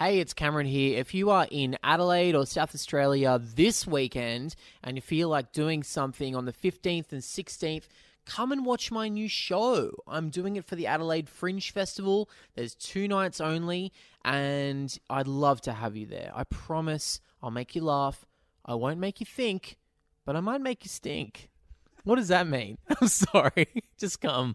Hey, it's Cameron here. If you are in Adelaide or South Australia this weekend and you feel like doing something on the 15th and 16th, come and watch my new show. I'm doing it for the Adelaide Fringe Festival. There's two nights only, and I'd love to have you there. I promise I'll make you laugh. I won't make you think, but I might make you stink. What does that mean? I'm sorry. Just come.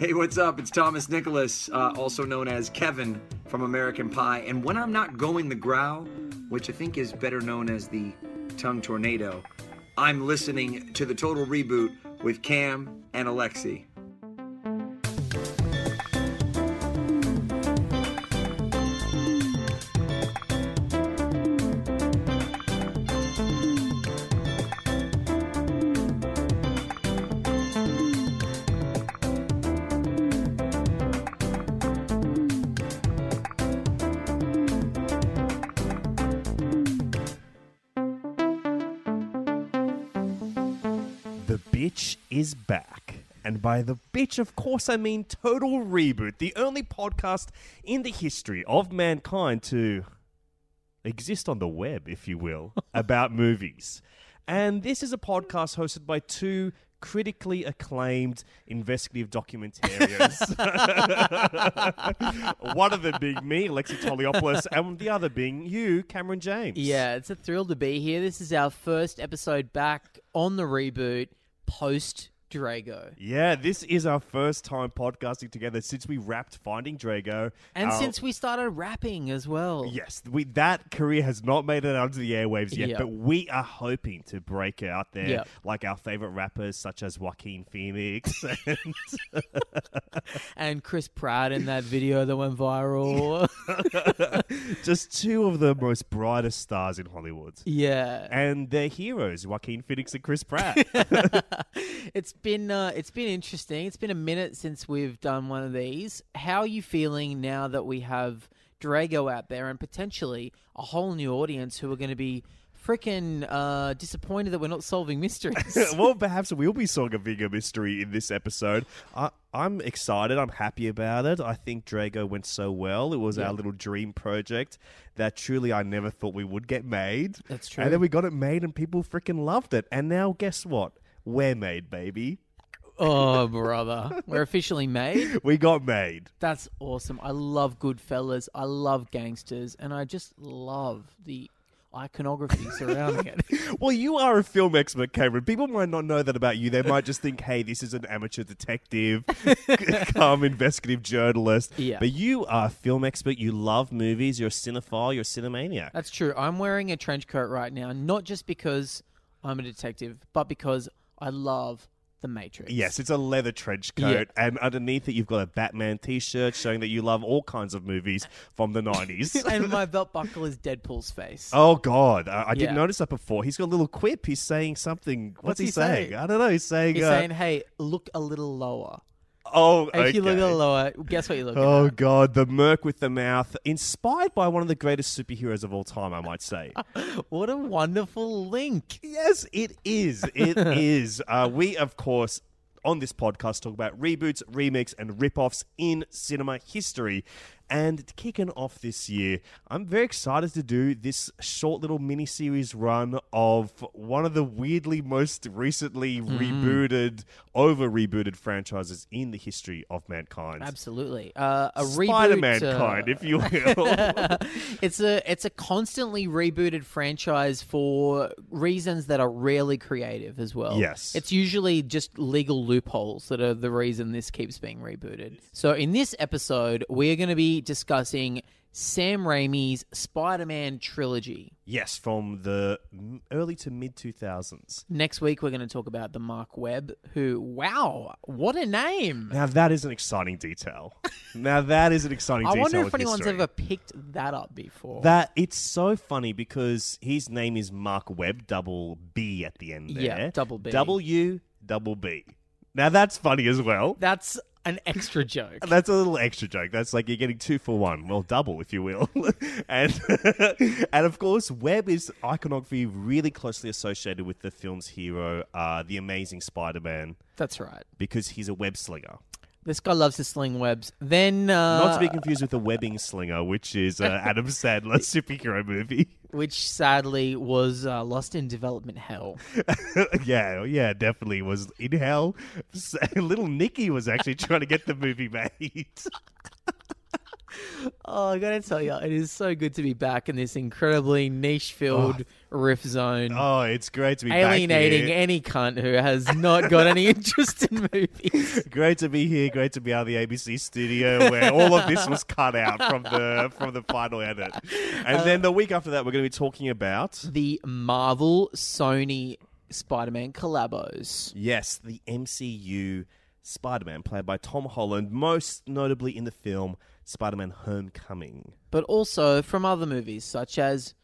Hey, what's up? It's Thomas Nicholas, uh, also known as Kevin from American Pie. And when I'm not going the growl, which I think is better known as the tongue tornado, I'm listening to the total reboot with Cam and Alexi. And by the bitch, of course, I mean Total Reboot, the only podcast in the history of mankind to exist on the web, if you will, about movies. And this is a podcast hosted by two critically acclaimed investigative documentarians. One of them being me, Alexi Toliopoulos, and the other being you, Cameron James. Yeah, it's a thrill to be here. This is our first episode back on the reboot post Drago. Yeah, this is our first time podcasting together since we wrapped Finding Drago. And since we started rapping as well. Yes, we, that career has not made it onto the airwaves yet, Yep. but we are hoping to break out there Yep. like our favorite rappers such as Joaquin Phoenix. and And Chris Pratt in that video that went viral. just two of the most brightest stars in Hollywood. yeah. And their heroes, Joaquin Phoenix and Chris Pratt. It's been uh, it's been interesting. It's been a minute since we've done one of these. How are you feeling now that we have Drago out there and potentially a whole new audience who are going to be freaking uh, disappointed that we're not solving mysteries? well, perhaps we'll be solving a bigger mystery in this episode. I, I'm excited. I'm happy about it. I think Drago went so well. It was Yeah. our little dream project that truly I never thought we would get made. That's true. And then we got it made, and people freaking loved it. And now, guess what? We're made, baby. oh, brother, we're officially made. We got made. That's awesome. I love Goodfellas. I love gangsters, and I just love the iconography surrounding it. Well, you are a film expert, Cameron. People might not know that about you. They might just think, hey, this is an amateur detective, come investigative journalist. Yeah. But you are a film expert. You love movies. You're a cinephile. You're a cinemaniac. That's true. I'm wearing a trench coat right now, not just because I'm a detective, but because I love The Matrix. Yes, it's a leather trench coat, and underneath it, you've got a Batman T-shirt showing that you love all kinds of movies from the nineties. and my belt buckle is Deadpool's face. oh God, I, I didn't notice that before. He's got a little quip. He's saying something. What's, What's he saying? saying? I don't know. He's saying. He's uh, saying, "Hey, look a little lower." Oh, If you look a okay. little lower, guess what you're looking Oh at? God, the Merc with the mouth, inspired by one of the greatest superheroes of all time, I might say. What a wonderful link. yes, it is. It is. Uh, we, of course, on this podcast, talk about reboots, remakes, and rip-offs in cinema history. And kicking off this year, I'm very excited to do this short little mini-series run of one of the weirdly most recently rebooted, over-rebooted franchises in the history of mankind. Absolutely. Uh, a Spider-Man reboot. uh, if you will. it's a it's a constantly rebooted franchise for reasons that are rarely creative as well. Yes. It's usually just legal loopholes that are the reason this keeps being rebooted. So in this episode, we're going to be discussing Sam Raimi's Spider-Man trilogy. yes, from the m- early to mid 2000s. Next week we're going to talk about the Mark Webb who wow, what a name. Now that is an exciting detail. now that is an exciting I detail. I wonder if anyone's history. ever picked that up before. That it's so funny because his name is Mark Webb, double B at the end there. Yeah, double B. W double B. Now that's funny as well. That's an extra joke. That's a little extra joke. That's like you're getting two for one. Well, double, if you will. and and of course, Webb is iconography really closely associated with the film's hero, uh, the Amazing Spider-Man, That's right. because he's a web slinger. This guy loves to sling webs. Then, uh, Not to be confused with the Webbing Slinger, which is uh, Adam Sandler's superhero movie. which sadly was uh, lost in development hell. yeah, yeah, definitely was in hell. Little Nicky was actually trying to get the movie made. Oh, I gotta tell you, it is so good to be back in this incredibly niche-filled oh. riff zone. Oh, it's great to be back alienating any cunt who has not got any interest in movies. Great to be here. Great to be out of the ABC studio where all of this was cut out from the from the final edit. And uh, then the week after that, we're going to be talking about The Marvel Sony Spider-Man collabos. yes, the MCU Spider-Man, played by Tom Holland, most notably in the film Spider-Man: Homecoming. but also from other movies such as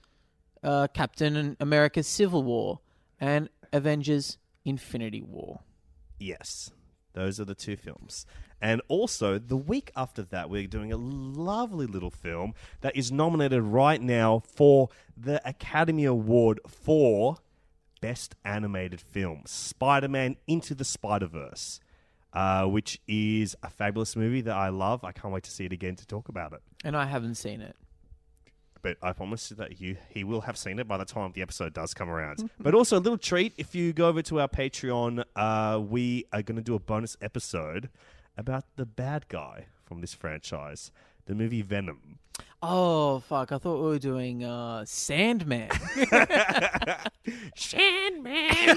uh, Captain America's Civil War and Avengers Infinity War. Yes, those are the two films. And also, the week after that, we're doing a lovely little film that is nominated right now for the Academy Award for Best Animated Film Spider Man Into the Spider Verse, uh, which is a fabulous movie that I love. I can't wait to see it again to talk about it. And I haven't seen it. But I promise that you he will have seen it by the time the episode does come around. but also a little treat if you go over to our Patreon, uh, we are going to do a bonus episode about the bad guy from this franchise, the movie Venom. Oh fuck! I thought we were doing uh, Sandman. Sandman.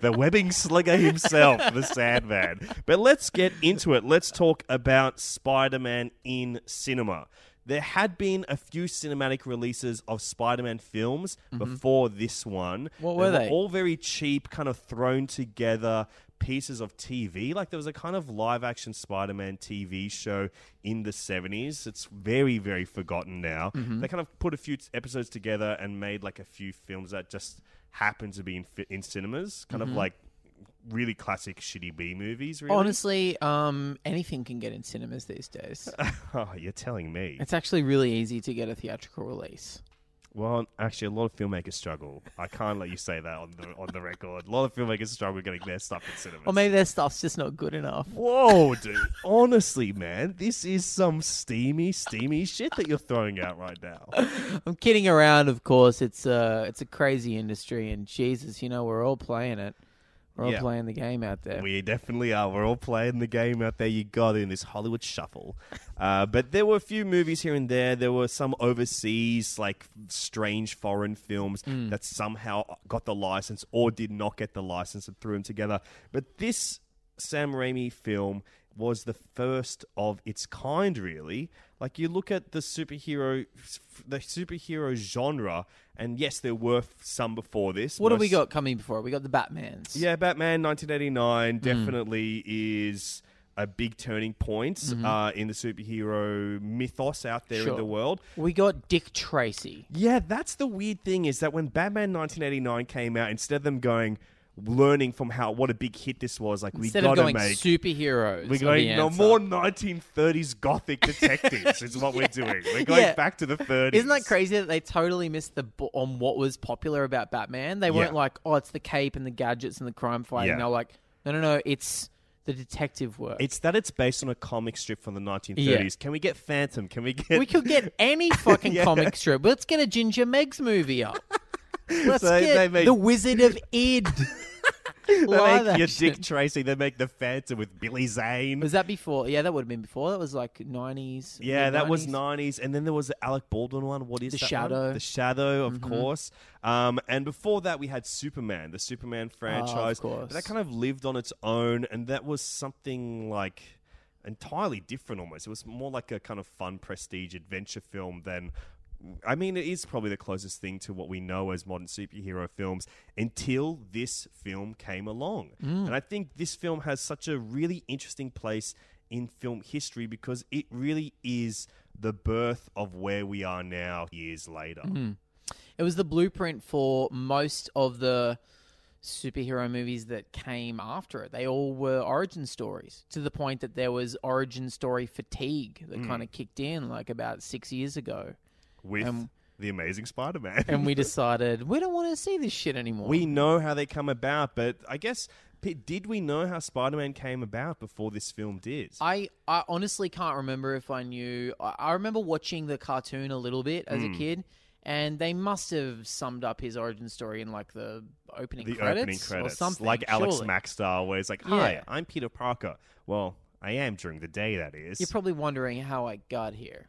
the webbing slinger himself, the Sandman. But let's get into it. Let's talk about Spider Man in cinema. There had been a few cinematic releases of Spider Man films before this one. Mm-hmm. What were they? All very cheap, kind of thrown together pieces of TV. Like there was a kind of live action Spider Man TV show in the 70s. It's very, very forgotten now. Mm-hmm. They kind of put a few episodes together and made like a few films that just happen to be in, in cinemas. Kind Mm-hmm. of like really classic shitty B movies, really. Honestly, um, anything can get in cinemas these days. oh, you're telling me. It's actually really easy to get a theatrical release. Well, actually, a lot of filmmakers struggle. I can't let you say that on the on the record. A lot of filmmakers struggle getting their stuff in cinemas. Or maybe their stuff's just not good enough. Whoa, dude. Honestly, man, this is some steamy, steamy shit that you're throwing out right now. I'm kidding around, of course. It's a it's a crazy industry, and Jesus, you know, we're all playing it. We're all Yeah. playing the game out there. We definitely are. We're all playing the game out there. You got in this Hollywood shuffle. Uh, but there were a few movies here and there. There were some overseas, like strange foreign films that somehow got the license or did not get the license and threw them together. But this Sam Raimi film was the first of its kind, really. Like you look at the superhero, the superhero genre, and yes, there were some before this. what have we got coming before? We got the Batmans. yeah, Batman Hmm. 1989 definitely is a big turning point uh, in the superhero mythos out there in Mm-hmm. The world. We got Dick Tracy. Yeah, that's the weird thing is that when Batman 1989 came out, instead of them going learning from how what a big hit this was, like Instead we of gotta going make superheroes. we're going no more 1930s gothic detectives is what we're doing. We're going Yeah. back to the 30s. Isn't that crazy that they totally missed the bo- on what was popular about Batman? They weren't Yeah. like, oh, it's the cape and the gadgets and the crime fighting. Yeah. They were like, no, no, no, it's the detective work. It's that it's based on a comic strip from the 1930s. Can we get Phantom? Can we get we could get any fucking Yeah. comic strip. Let's get a Ginger Megs movie up. Let's So get they make- the Wizard of Id. They live make your action. Dick Tracy. They make the Phantom with Billy Zane. Was that before? Yeah, that would have been before. That was like nineties. yeah, that was '90s, and then there was the Alec Baldwin one. What is The that? Shadow. Mm-hmm. The Shadow, of course. Um, and before that, we had Superman, the Superman franchise. Oh, course. But that kind of lived on its own, and that was something like entirely different. Almost, it was more like a kind of fun prestige adventure film than. I mean, it is probably the closest thing to what we know as modern superhero films until this film came along. Mm. And I think this film has such a really interesting place in film history because it really is the birth of where we are now years later. It was the blueprint for most of the superhero movies that came after it. They all were origin stories to the point that there was origin story fatigue that kind of kicked in like about six years ago. With the Amazing Spider Man. And we decided we don't want to see this shit anymore. we know how they come about, but I guess did we know how Spider-Man came about before this film did? I, I honestly can't remember if I knew. I, I remember watching the cartoon a little bit as Hmm. a kid, and they must have summed up his origin story in like the opening the credits, opening credits, or something. like Alex surely. Mack style, where it's like, "Hi, Yeah. I'm Peter Parker." Well, I am during the day, that is. You're probably wondering how I got here.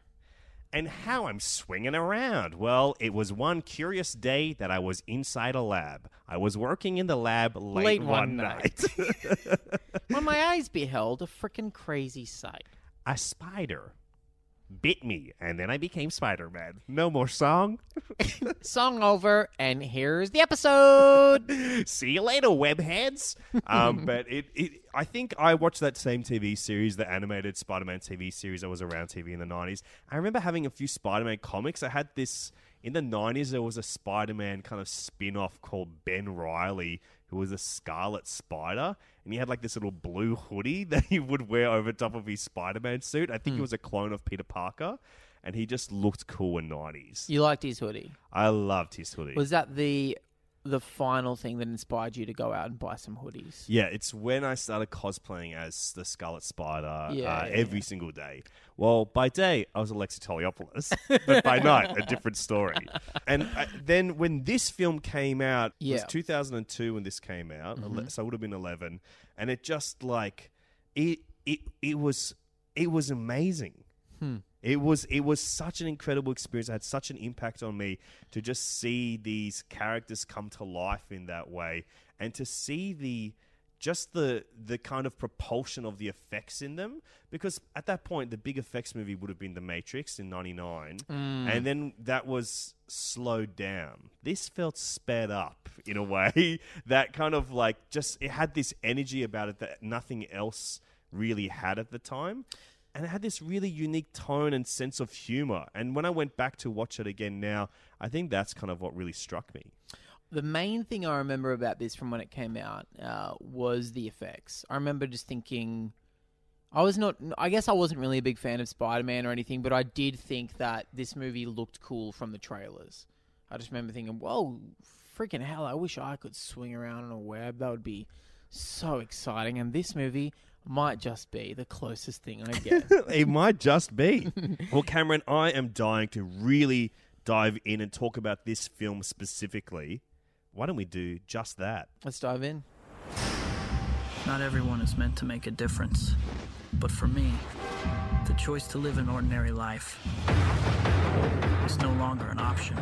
And how I'm swinging around. Well, it was one curious day that I was inside a lab. I was working in the lab late, Late one, one night. when my eyes beheld a frickin' crazy sight. a spider bit me, and then I became Spider Man. No more song. Song over, and here's the episode. See you later, webheads. Um, but it, it, I think I watched that same TV series, the animated Spider-Man TV series that was around TV in the '90s. I remember having a few Spider-Man comics. I had this in the '90s. There was a Spider-Man kind of spin-off called Ben Riley, who was a Scarlet Spider, and he had like this little blue hoodie that he would wear over top of his Spider-Man suit. I think he hmm. was a clone of Peter Parker. And he just looked cool in '90s. you liked his hoodie. I loved his hoodie. Was that the the final thing that inspired you to go out and buy some hoodies? Yeah, it's when I started cosplaying as the Scarlet Spider Yeah, uh, yeah, every single day. Well, by day, I was Alexi Toliopoulos, but by night, a different story. And I, then when this film came out, it was Yeah. 2002 when this came out, Mm-hmm. ele- so it would have been 11. And it just like, it, it, it was, it was amazing. It was it was such an incredible experience. It had such an impact on me to just see these characters come to life in that way, and to see the just the the kind of propulsion of the effects in them. Because at that point, the big effects movie would have been The Matrix in '99, mm. and then that was slowed down. This felt sped up in a way that kind of like just it had this energy about it that nothing else really had at the time and it had this really unique tone and sense of humor. And when I went back to watch it again now, I think that's kind of what really struck me. The main thing I remember about this from when it came out uh, was the effects. I remember just thinking, I was not, I guess I wasn't really a big fan of Spider Man or anything, but I did think that this movie looked cool from the trailers. I just remember thinking, whoa, freaking hell, I wish I could swing around on a web. That would be so exciting. And this movie might just be the closest thing I get. it might just be. well, Cameron, I am dying to really dive in and talk about this film specifically. Why don't we do just that? Let's dive in. Not everyone is meant to make a difference. But for me, the choice to live an ordinary life is no longer an option.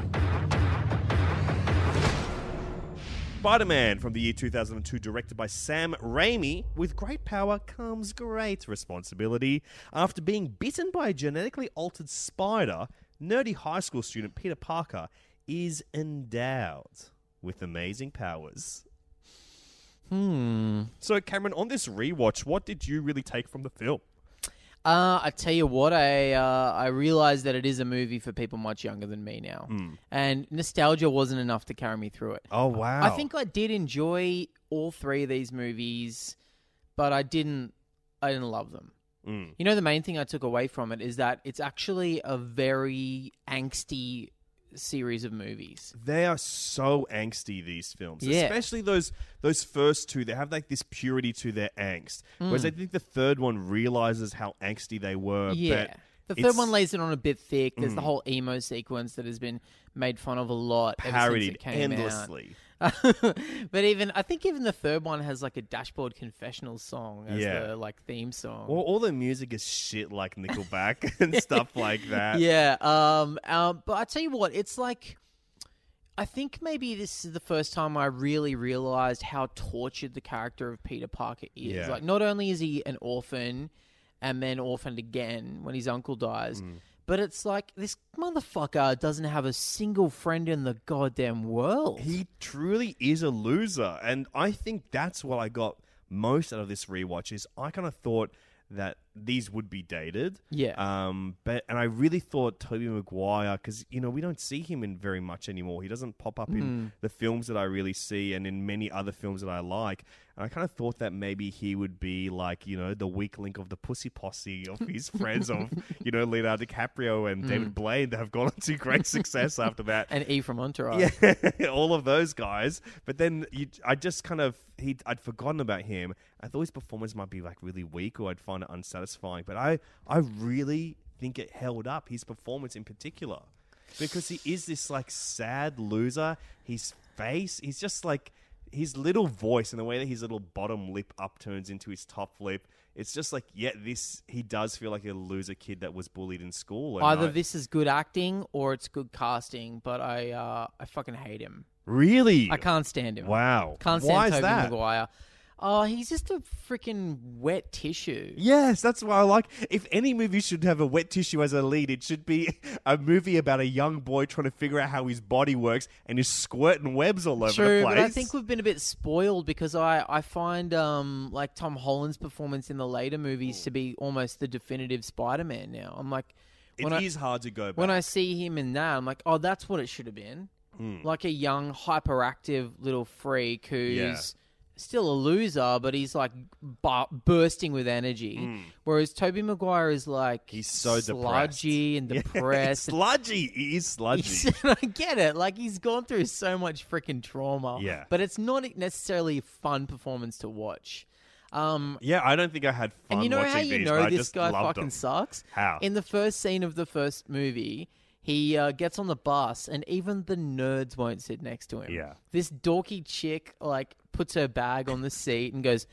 Spider Man from the year 2002, directed by Sam Raimi. With great power comes great responsibility. After being bitten by a genetically altered spider, nerdy high school student Peter Parker is endowed with amazing powers. Hmm. So, Cameron, on this rewatch, what did you really take from the film? Uh, I tell you what, I uh, I realized that it is a movie for people much younger than me now, and nostalgia wasn't enough to carry me through it. Oh, wow. I think I did enjoy all three of these movies, but I didn't I didn't love them. Mm. You know, the main thing I took away from it is that it's actually a very angsty series of movies. They are so angsty these films, Yeah. especially those those first two. They have like this purity to their angst, whereas I think the third one realizes how angsty they were. Yeah. but The third Mm. one lays it on a bit thick. There's the whole emo sequence that has been made fun of a lot ever since parodied it came out. but even I think even the third one has like a dashboard confessional song as Yeah. the like theme song. All, all the music is shit like Nickelback and stuff like that. yeah. Um. Um. But I tell you what, it's like. I think maybe this is the first time I really realized how tortured the character of Peter Parker is. Yeah. Like, not only is he an orphan and then orphaned again when his uncle dies, Mm. But it's like this motherfucker doesn't have a single friend in the goddamn world. He truly is a loser, and I think that's what I got most out of this rewatch. Is I kind of thought that these would be dated. Yeah. Um, but and I really thought Tobey Maguire because you know we don't see him in very much anymore. He doesn't pop up in the films that I really see and in many other films that I like. And I kind of thought that maybe he would be like you know the weak link of the pussy posse of his friends of you know Leonardo DiCaprio and David Blaine that have gone on to great success after that. and E from Entourage. Yeah, all of those guys. But then you, I just kind of he I'd forgotten about him. I thought his performance might be like really weak, or I'd find it unsatisfying. But I I really think it held up his performance in particular because he is this like sad loser. His face, he's just like his little voice and the way that his little bottom lip upturns into his top lip. It's just like, yeah, this he does feel like a loser kid that was bullied in school. Either I- this is good acting or it's good casting, but I uh, I fucking hate him. really, I can't stand him. Wow, Can't stand Why Tobey that? Maguire. Oh, he's just a freaking wet tissue. Yes, that's why I like. If any movie should have a wet tissue as a lead, it should be a movie about a young boy trying to figure out how his body works and is squirting webs all over True, the place. but I think we've been a bit spoiled because I, I find um like Tom Holland's performance in the later movies to be almost the definitive Spider-Man now. I'm like it when I, is hard to go back. when I see him in that, I'm like, oh, that's what it should have been. Hmm. Like a young, hyperactive little freak who's Yeah. Still a loser, but he's like bu- bursting with energy. Whereas Tobey Maguire is like. He's so sludgy and depressed. and sludgy. He is sludgy. He's- I get it. Like he's gone through so much freaking trauma. Yeah. But it's not necessarily a fun performance to watch. Um, yeah, I don't think I had fun and you know watching how you these, know this guy fucking them. sucks? How? In the first scene of the first movie, he uh, gets on the bus, and even the nerds won't sit next to him. Yeah. This dorky chick like puts her bag on the seat and goes,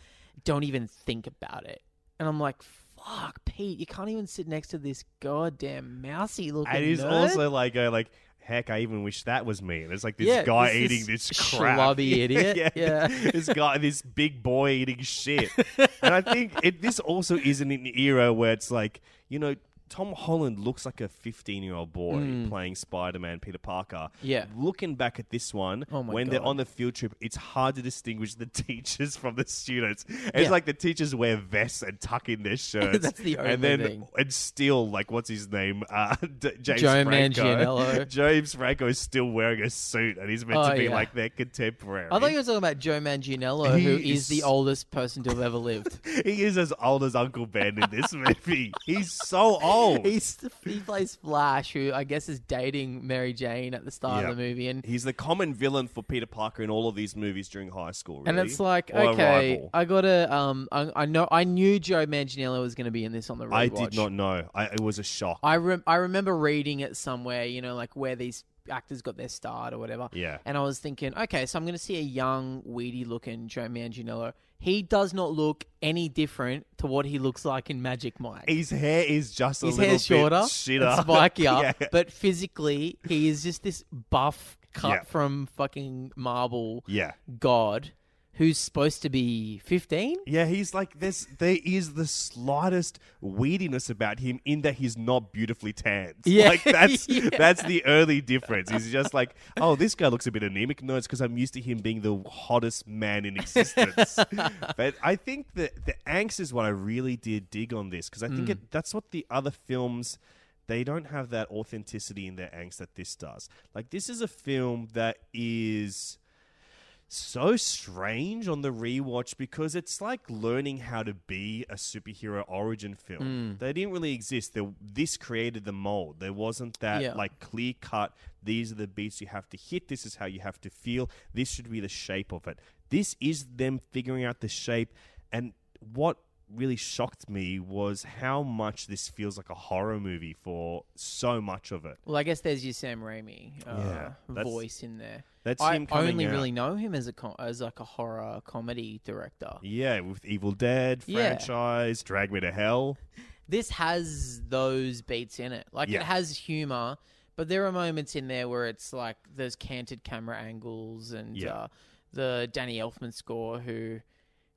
"Don't even think about it." And I'm like, "Fuck, Pete, you can't even sit next to this goddamn mousy looking." And he's nerd." also like, uh, like, heck, I even wish that was me. And it's like this Yeah, guy this- eating this this crap. schlubby idiot. Yeah. this guy, this big boy eating shit. and I think it, this also is in an era where it's like, you know, Tom Holland looks like a 15 year old boy playing Spider Man, Peter Parker. Mm. Yeah. Looking back at this one, Oh when they're on the field trip, it's hard to distinguish the teachers from the students. It's Yeah. like the teachers wear vests and tuck in their shirts. That's the only And then, thing. and still, like, what's his name? Uh, D- James Joe Franco. Manganiello. James Franco is still wearing a suit, and he's meant Oh, to be yeah. like their contemporary. I thought you were talking about Joe Manganiello, He who is- is the oldest person to have ever lived. he is as old as Uncle Ben in this movie. He's so old. He's he plays Flash, who I guess is dating Mary Jane at the start Yeah. of the movie, and He's the common villain for Peter Parker in all of these movies during high school. Really. and it's like Or okay. I gotta um, I, I know I knew Joe Manganiello was going to be in this on the rewatch. I did not know. I, it was a shock. I rem- I remember reading it somewhere, you know, like where these actors got their start or whatever. Yeah. And I was thinking, okay, so I'm going to see a young, weedy looking Joe Manganiello. He does not look any different to what he looks like in Magic Mike. His hair is just a His little hair's shorter, shitter. spikier, Yeah. but physically he is just this buff cut Yeah. from fucking marble yeah. god who's supposed to be 15. Yeah, he's like this. there is the slightest weediness about him in that he's not beautifully tanned. Yeah. Like that's Yeah. that's the early difference. He's just like, oh, this guy looks a bit anemic. No, it's because I'm used to him being the hottest man in existence. but I think that the angst is what I really did dig on this because I think mm. it, that's what the other films they don't have that authenticity in their angst that this does. Like this is a film that is so strange on the rewatch because it's like learning how to be a superhero origin film. Hmm. They didn't really exist. There, this created the mold. There wasn't that Yeah. like clear cut. These are the beats you have to hit. This is how you have to feel. This should be the shape of it. This is them figuring out the shape. And what really shocked me was how much this feels like a horror movie for so much of it. Well, I guess there's your Sam Raimi uh, Yeah, voice in there. That's I him only out. really know him as a com- as like a horror comedy director. Yeah, with Evil Dead Yeah. franchise, Drag Me to Hell. This has those beats in it. Like Yeah. it has humor, but there are moments in there where it's like there's canted camera angles and Yeah. uh, the Danny Elfman score. Who,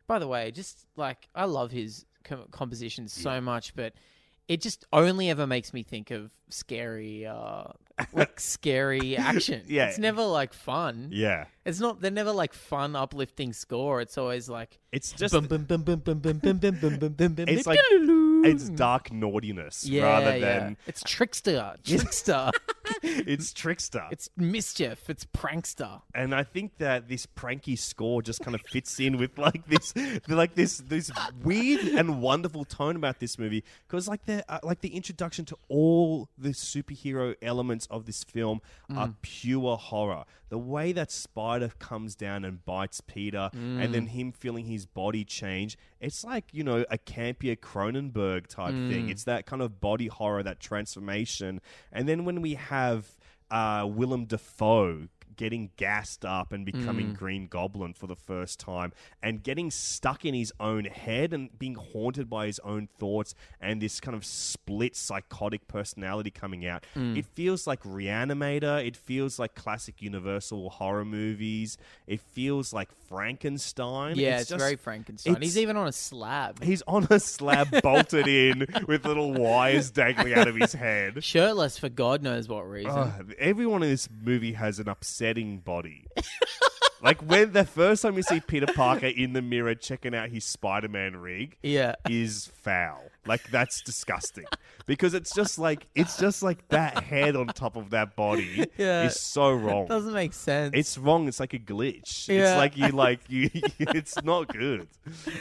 by the way, just like I love his com- compositions so much, but it just only ever makes me think of scary uh, like scary action. Yeah. It's never like fun. Yeah. It's not they're never like fun uplifting score. It's always like It's just bum, bum, bum, bum, bum, bum, bum, bum, bum, bum, bum, bum, It's like- it's dark naughtiness yeah, rather yeah. than it's trickster, trickster. it's trickster. it's mischief. It's prankster. and I think that this pranky score just kind of fits in with like this, like this, this weird and wonderful tone about this movie because like the uh, like the introduction to all the superhero elements of this film are pure horror. The way that Spider comes down and bites Peter, and then him feeling his body change, it's like you know a campier Cronenberg type thing. It's that kind of body horror, that transformation, and then when we have uh, Willem Dafoe getting gassed up and becoming mm. Green Goblin for the first time and getting stuck in his own head and being haunted by his own thoughts and this kind of split psychotic personality coming out. Mm. It feels like Reanimator. It feels like classic Universal horror movies. It feels like Frankenstein. Yeah, it's, just- very Frankenstein. it's- He's even on a slab. He's on a slab bolted in with little wires dangling out of his head. Shirtless for God knows what reason. Ugh, everyone in this movie has an upsetting body. like when the first time you see Peter Parker in the mirror checking out his Spider-Man rig yeah. is foul. Like that's disgusting because it's just like it's just like that head on top of that body Yeah. is so wrong. Doesn't make sense. It's wrong. It's like a glitch. Yeah. It's like you like you. It's not good.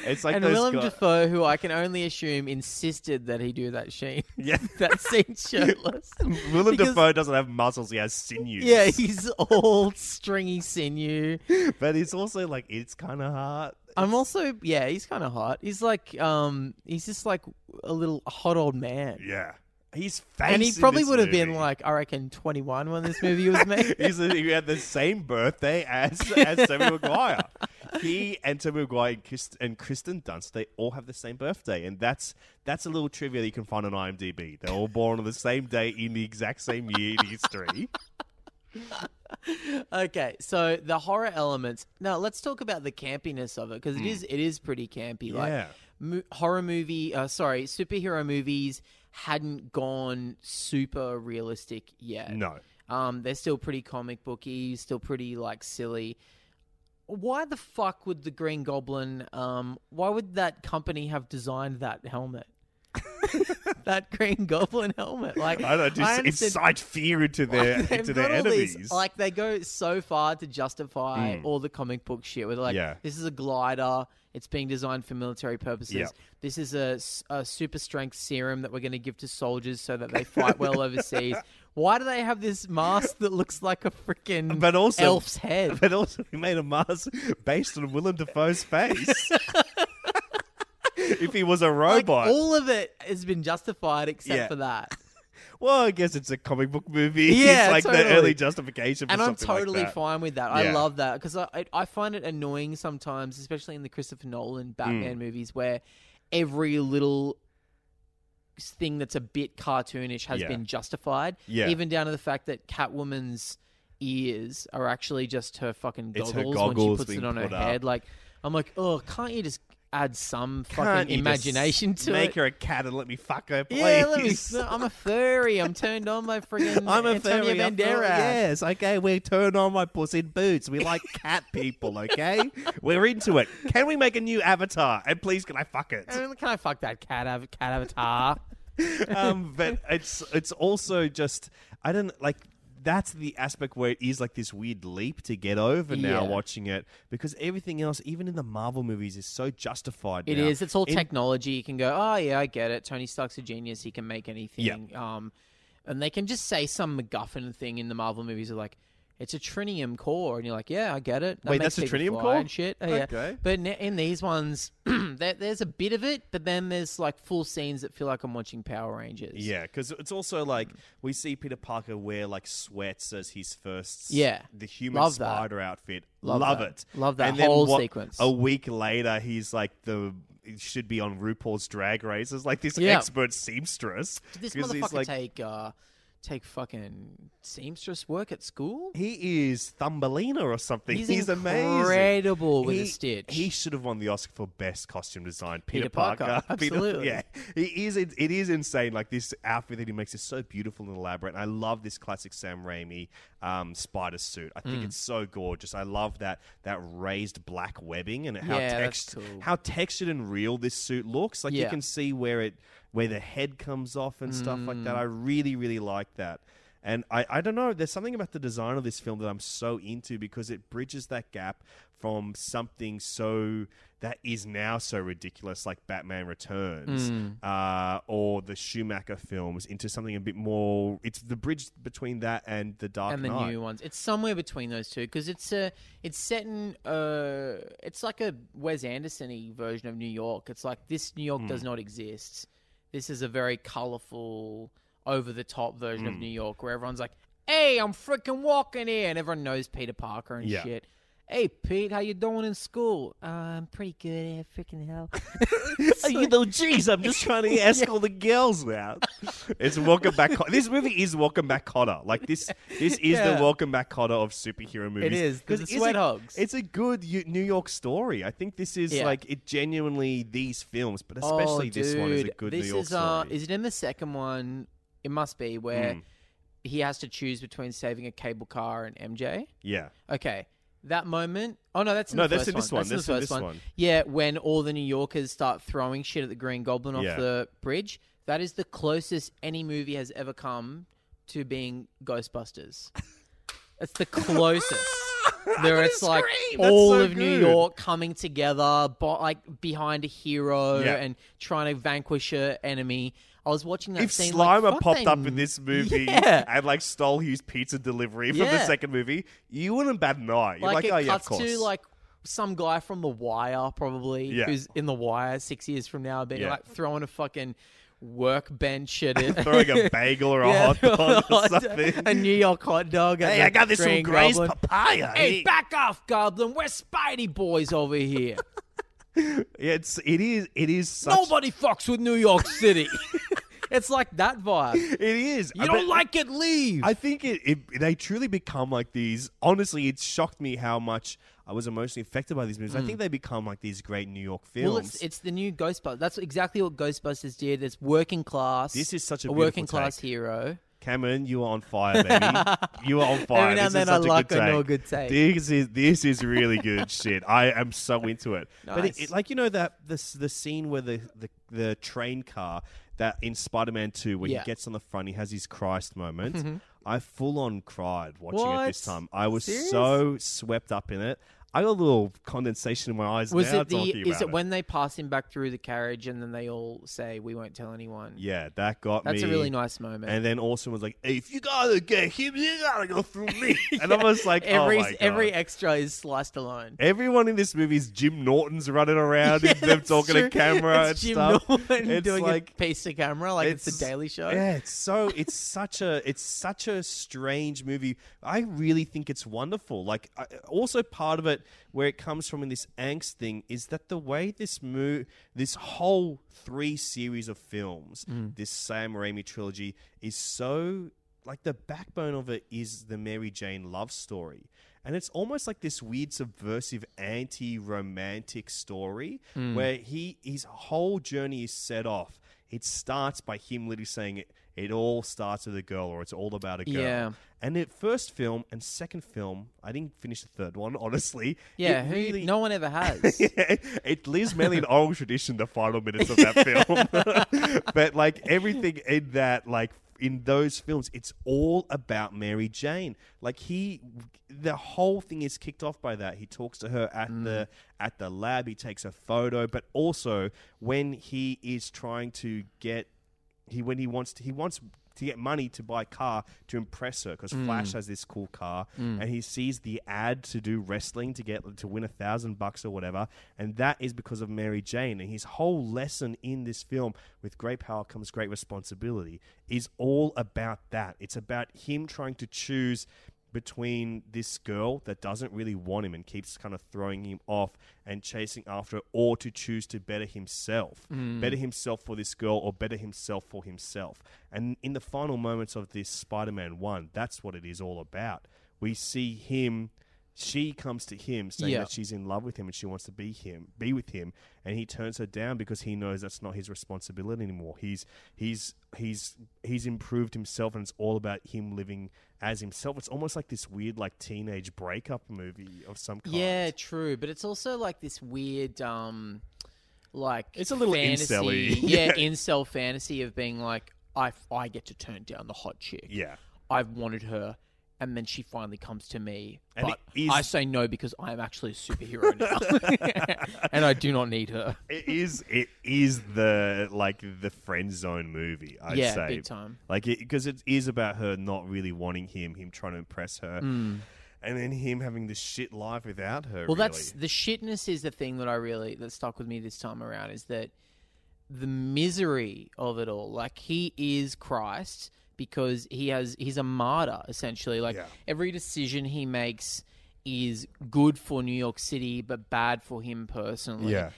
It's like and Willem guy- Dafoe, who I can only assume insisted that he do that scene. Yeah. that scene shirtless. Willem Because- Dafoe doesn't have muscles. He has sinews. yeah, he's all stringy sinew. but it's also like it's kind of hard. I'm also yeah, he's kind of hot. He's like um, he's just like a little hot old man. Yeah. He's face. And he in probably this would have been movie- like, I reckon, 21 when this movie was made. He's he had the same birthday as as Tobey Maguire. He and Tobey Maguire and, and Kirsten Dunst, they all have the same birthday, and that's that's a little trivia that you can find on IMDb. They're all born on the same day in the exact same year in history. okay, so the horror elements. Now let's talk about the campiness of it because it is it is pretty campy. Hmm. Yeah. Like mo- horror movie, uh, sorry, superhero movies hadn't gone super realistic yet. No, Um, they're still pretty comic booky, still pretty like silly. Why the fuck would the Green Goblin? Um, why would that company have designed that helmet? that Green Goblin helmet, like I don't know, just incite fear into their They've into their all these- enemies. like they go so far to justify hmm. all the comic book shit. Where they're like, Yeah. this is a glider. It's being designed for military purposes. Yeah. This is a, a super strength serum that we're going to give to soldiers so that they fight well overseas. Why do they have this mask that looks like a freaking But also- elf's head? but also, he made a mask based on Willem Dafoe's face. if he was a Like robot, all of it has been justified except Yeah. for that. well, I guess it's a comic book movie. Yeah, it's like totally. the early justification. For and I'm something like totally that. fine with that. I Yeah. love that because I, I I find it annoying sometimes, especially in the Christopher Nolan. Batman hmm. movies, where every little thing that's a bit cartoonish has Yeah. been justified. Yeah. even down to the fact that Catwoman's ears are actually just her fucking It's goggles, her when goggles she puts it being on her put up. head. Like I'm like, oh, can't you just add some Can't fucking imagination to it. make it? her a cat and let me fuck her, please. yeah, let me. I'm a furry. I'm turned on by friggin' I'm a Antonio furry. Banderas. feel- Yes, okay. We turn on my puss in boots. We like cat people. Okay, we're into it. Can we make a new avatar? And please, can I fuck it? Can I fuck that cat, av- cat avatar? um, but it's it's also just I don't like that's the aspect where it is like this weird leap to get over now Yeah. watching it because everything else, even in the Marvel movies, is so justified. It now. is. It's all In- technology. You can go, oh yeah, I get it. Tony Stark's a genius. He can make anything. Um, and they can just say some MacGuffin thing in the Marvel movies. Are like, it's a trinium core, and you're like, yeah, I get it. That Wait, makes that's a people trinium fly core? and shit. Oh, yeah. Okay. But in, in these ones, there, there's a bit of it, but then there's like full scenes that feel like I'm watching Power Rangers. Yeah, because it's also like we see Peter Parker wear like sweats as his first. Yeah. the human Love that. spider outfit. Love Love, that. it. Love that And then whole sequence. A week later, he's like the. He should be on RuPaul's Drag Race as like this Yeah. expert seamstress. Did this 'Cause he's motherfucker like, take uh, take fucking seamstress work at school. He is Thumbelina or something. He's, He's, amazing. incredible with he, a stitch. He should have won the Oscar for best costume design. Peter, Peter Parker, Peter- absolutely. yeah, he is. It, it is insane. Like this outfit that he makes is so beautiful and elaborate. And I love this classic Sam Raimi um, spider suit. I Mm. think it's so gorgeous. I love that that raised black webbing and how Yeah, text- cool. how textured and real this suit looks. Like you can see where it where the head comes off and stuff like Mm. that. I really really like that. And I, I don't know, there's something about the design of this film that I'm so into because it bridges that gap from something so that is now so ridiculous like Batman Returns Mm. uh, or the Schumacher films into something a bit more. It's the bridge between that and the Dark and the Knight. new ones. It's somewhere between those two because it's a it's set in uh it's like a Wes Anderson-y version of New York. It's like this New York Hmm. does not exist. This is a very colorful, over the top version Hmm. of New York where everyone's like, "Hey, I'm freaking walking here," and everyone knows Peter Parker and Yeah. shit. Hey Pete, how you doing in school? Uh, I'm pretty good. eh, Freaking hell. Oh, you know, geez, I'm just trying to ask all the girls out. It's Welcome Back. Co- this movie is Welcome Back Kotter. Like this, this is Yeah. the Welcome Back Kotter of superhero movies. is, 'cause it's sweat a, hogs. It's a good U- New York story. I think this is Yeah. like it genuinely these films, but especially oh, this one is a dude, good this New York is, story. Uh, is it in the second one? It must be where Mm. he has to choose between saving a cable car and MJ. yeah, Okay, that moment. Oh no, that's in No, the that's first in this one. That's in That's the in first this one. one. Yeah, when all the New Yorkers start throwing shit at the Green Goblin off Yeah. the bridge. That is the closest any movie has ever come to being Ghostbusters. It's the closest. There, it's like scream. All so of New. York coming together, bo- like behind a hero Yeah. and trying to vanquish a enemy. I was watching that if scene. like, Slimer fuck, popped up in this movie Yeah. and like stole his pizza delivery from the second movie, you wouldn't bat an eye. You're like, like, oh yeah, of course. to like some guy from The Wire, probably Yeah. who's in The Wire six years from now, being Yeah. like throwing a fucking workbench at it, throwing a bagel or a Yeah, hot dog or something. a New York hot dog. Hey, I got this from Gray's Goblin. Papaya. Hey, back off, Goblin! We're Spidey boys over here. It's it is it is such Nobody fucks with New York City. it's like that vibe. it is. You I don't bet- like it? Leave. I think it, it they truly become like these. Honestly, it shocked me how much I was emotionally affected by these movies. I think they become like these great New York films. Hmm. Well, it's it's the new Ghostbusters. That's exactly what Ghostbusters did. It's working class. This is such a working beautiful class take. hero. Cameron, you are on fire, baby. you are on fire. Every now and then I such a good take. a good take. This is this is really good shit. I am so into it. But it, it- like you know that this the scene where the, the the train car that in Spider-Man 2 where Yeah. he gets on the front, he has his Christ moment. Mm-hmm. I full on cried watching it this time. I was Serious? so swept up in it. I got a little condensation in my eyes Was now it the? Is about it when they pass him back through the carriage and then they all say, "We won't tell anyone"? Yeah, that got That's me. That's a really nice moment. And then Orson was like, if you gotta get him, you gotta go through me. And I was like, every oh every extra is sliced alone. Everyone in this movie is Jim Norton's running around and them talking true. to camera It's and Jim stuff. Norton It's doing like a piece of camera like it's, the Daily Show. Yeah, it's so it's such a it's such a strange movie. I really think it's wonderful. Like I, also part of it where it comes from in this angst thing is that the way this mo- this whole three series of films, Mm. this Sam Raimi trilogy is so like the backbone of it is the Mary Jane love story. And it's almost like this weird subversive anti-romantic story Hmm. where he his whole journey is set off. It starts by him literally saying it it all starts with a girl or it's all about a girl. Yeah. And it first film and second film, I didn't finish the third one, honestly. Yeah, who, really no one ever has. it lives mainly in oral tradition the final minutes of that film but like everything in that like in those films it's all about mary jane like he the whole thing is kicked off by that he talks to her at the mm. at the lab he takes a photo but also when he is trying to get he when he wants to he wants to get money to buy a car to impress her because mm. Flash has this cool car mm. and he sees the ad to do wrestling to get to win a thousand bucks or whatever. And that is because of Mary Jane. And his whole lesson in this film with great power comes great responsibility is all about that. It's about him trying to choose between this girl that doesn't really want him and keeps kind of throwing him off and chasing after her, or to choose to better himself, mm. better himself for this girl, or better himself for himself. And in the final moments of this Spider-Man one, that's what it is all about. We see him. She comes to him saying Yeah. that she's in love with him and she wants to be him, be with him, and he turns her down because he knows that's not his responsibility anymore. He's he's he's he's improved himself, and it's all about him living as himself. It's almost like this weird like teenage breakup movie of some kind. Yeah, true. But it's also like this weird, um, like It's a little fantasy, incel-y. yeah, Yeah. incel fantasy of being like, I, I get to turn down the hot chick. yeah. I've wanted her, and then she finally comes to me, And but it is- I say no because I am actually a superhero now, and I do not need her. It is it is the like the friend zone movie. I'd Yeah, say big time. Like because it, is about her not really wanting him, him trying to impress her, hmm. and then him having this shit life without her. Well, really. that's the shitness is the thing that I really that stuck with me this time around is that the misery of it all. Like he is Christ because he has he's a martyr essentially. Like Yeah. every decision he makes is good for New York City but bad for him personally. yeah.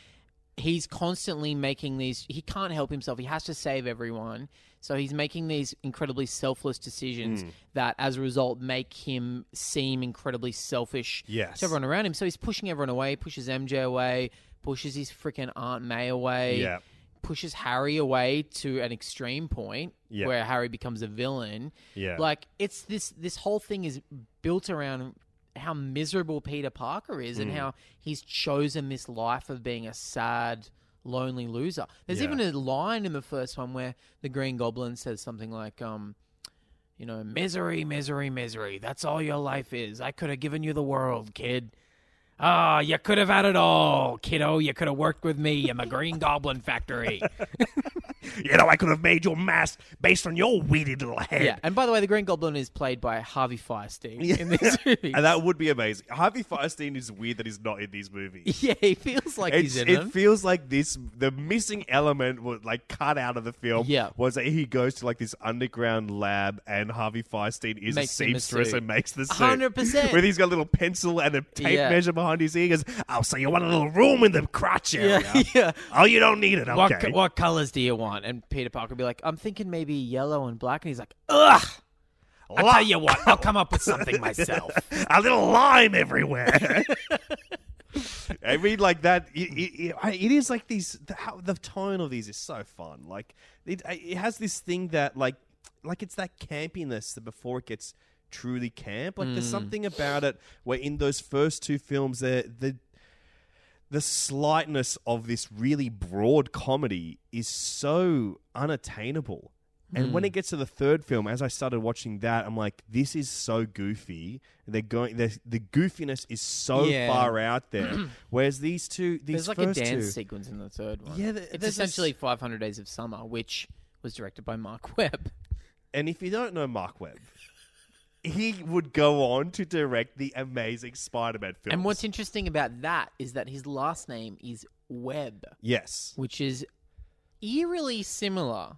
He's constantly making these he can't help himself. He has to save everyone. So he's making these incredibly selfless decisions Hmm. that as a result make him seem incredibly selfish Yes. to everyone around him. So he's pushing everyone away, pushes MJ away, pushes his freaking Aunt May away, Yeah. Pushes Harry away to an extreme point Yeah. where Harry becomes a villain. Yeah. Like it's this this whole thing is built around how miserable Peter Parker is Mm. and how he's chosen this life of being a sad lonely loser. There's Yeah. even a line in the first one where the Green Goblin says something like um you know, misery, misery, misery. That's all your life is. I could have given you the world, kid. Ah, you could have had it all, kiddo. You could have worked with me in the Green Goblin factory. You know, I could have made your mask based on your weedy little head. yeah, and by the way, the Green Goblin is played by Harvey Fierstein in this movie. And that would be amazing. Harvey Fierstein is weird that he's not in these movies. yeah, he feels like It's, he's in it them. feels like this the missing element was like cut out of the film Yeah. was that he goes to like this underground lab and Harvey Fierstein is Makes a him a seamstress and makes the suit 100%. with he's got a little pencil and a tape Yeah. measure behind his ear he goes oh so you want a little room in the crotch area Yeah, yeah. oh you don't need it okay What, what colors do you want? And Peter Parker would be like, I'm thinking maybe yellow and black. And he's like, ugh. I'll tell you what, I'll come up with something myself. a little lime everywhere. I mean, like that. It, it, it- it is like these. The, how, the tone of these is so fun. Like it, it has this thing that like, like it's that campiness that before it gets truly camp. Like there's mm. something about it where in those first two films, the the the slightness of this really broad comedy is so unattainable. And when it hmm. gets to the third film, as I started watching that, I'm like, this is so goofy. They're going, they're, the goofiness is so Yeah. far out there. Whereas these two, these There's like a dance two, sequence in the third one. Yeah, th- it's there's this- essentially 500 Days of Summer, which was directed by Marc Webb. and if you don't know Marc Webb, he would go on to direct the amazing Spider-Man films. And what's interesting about that is that his last name is Webb, yes, which is eerily similar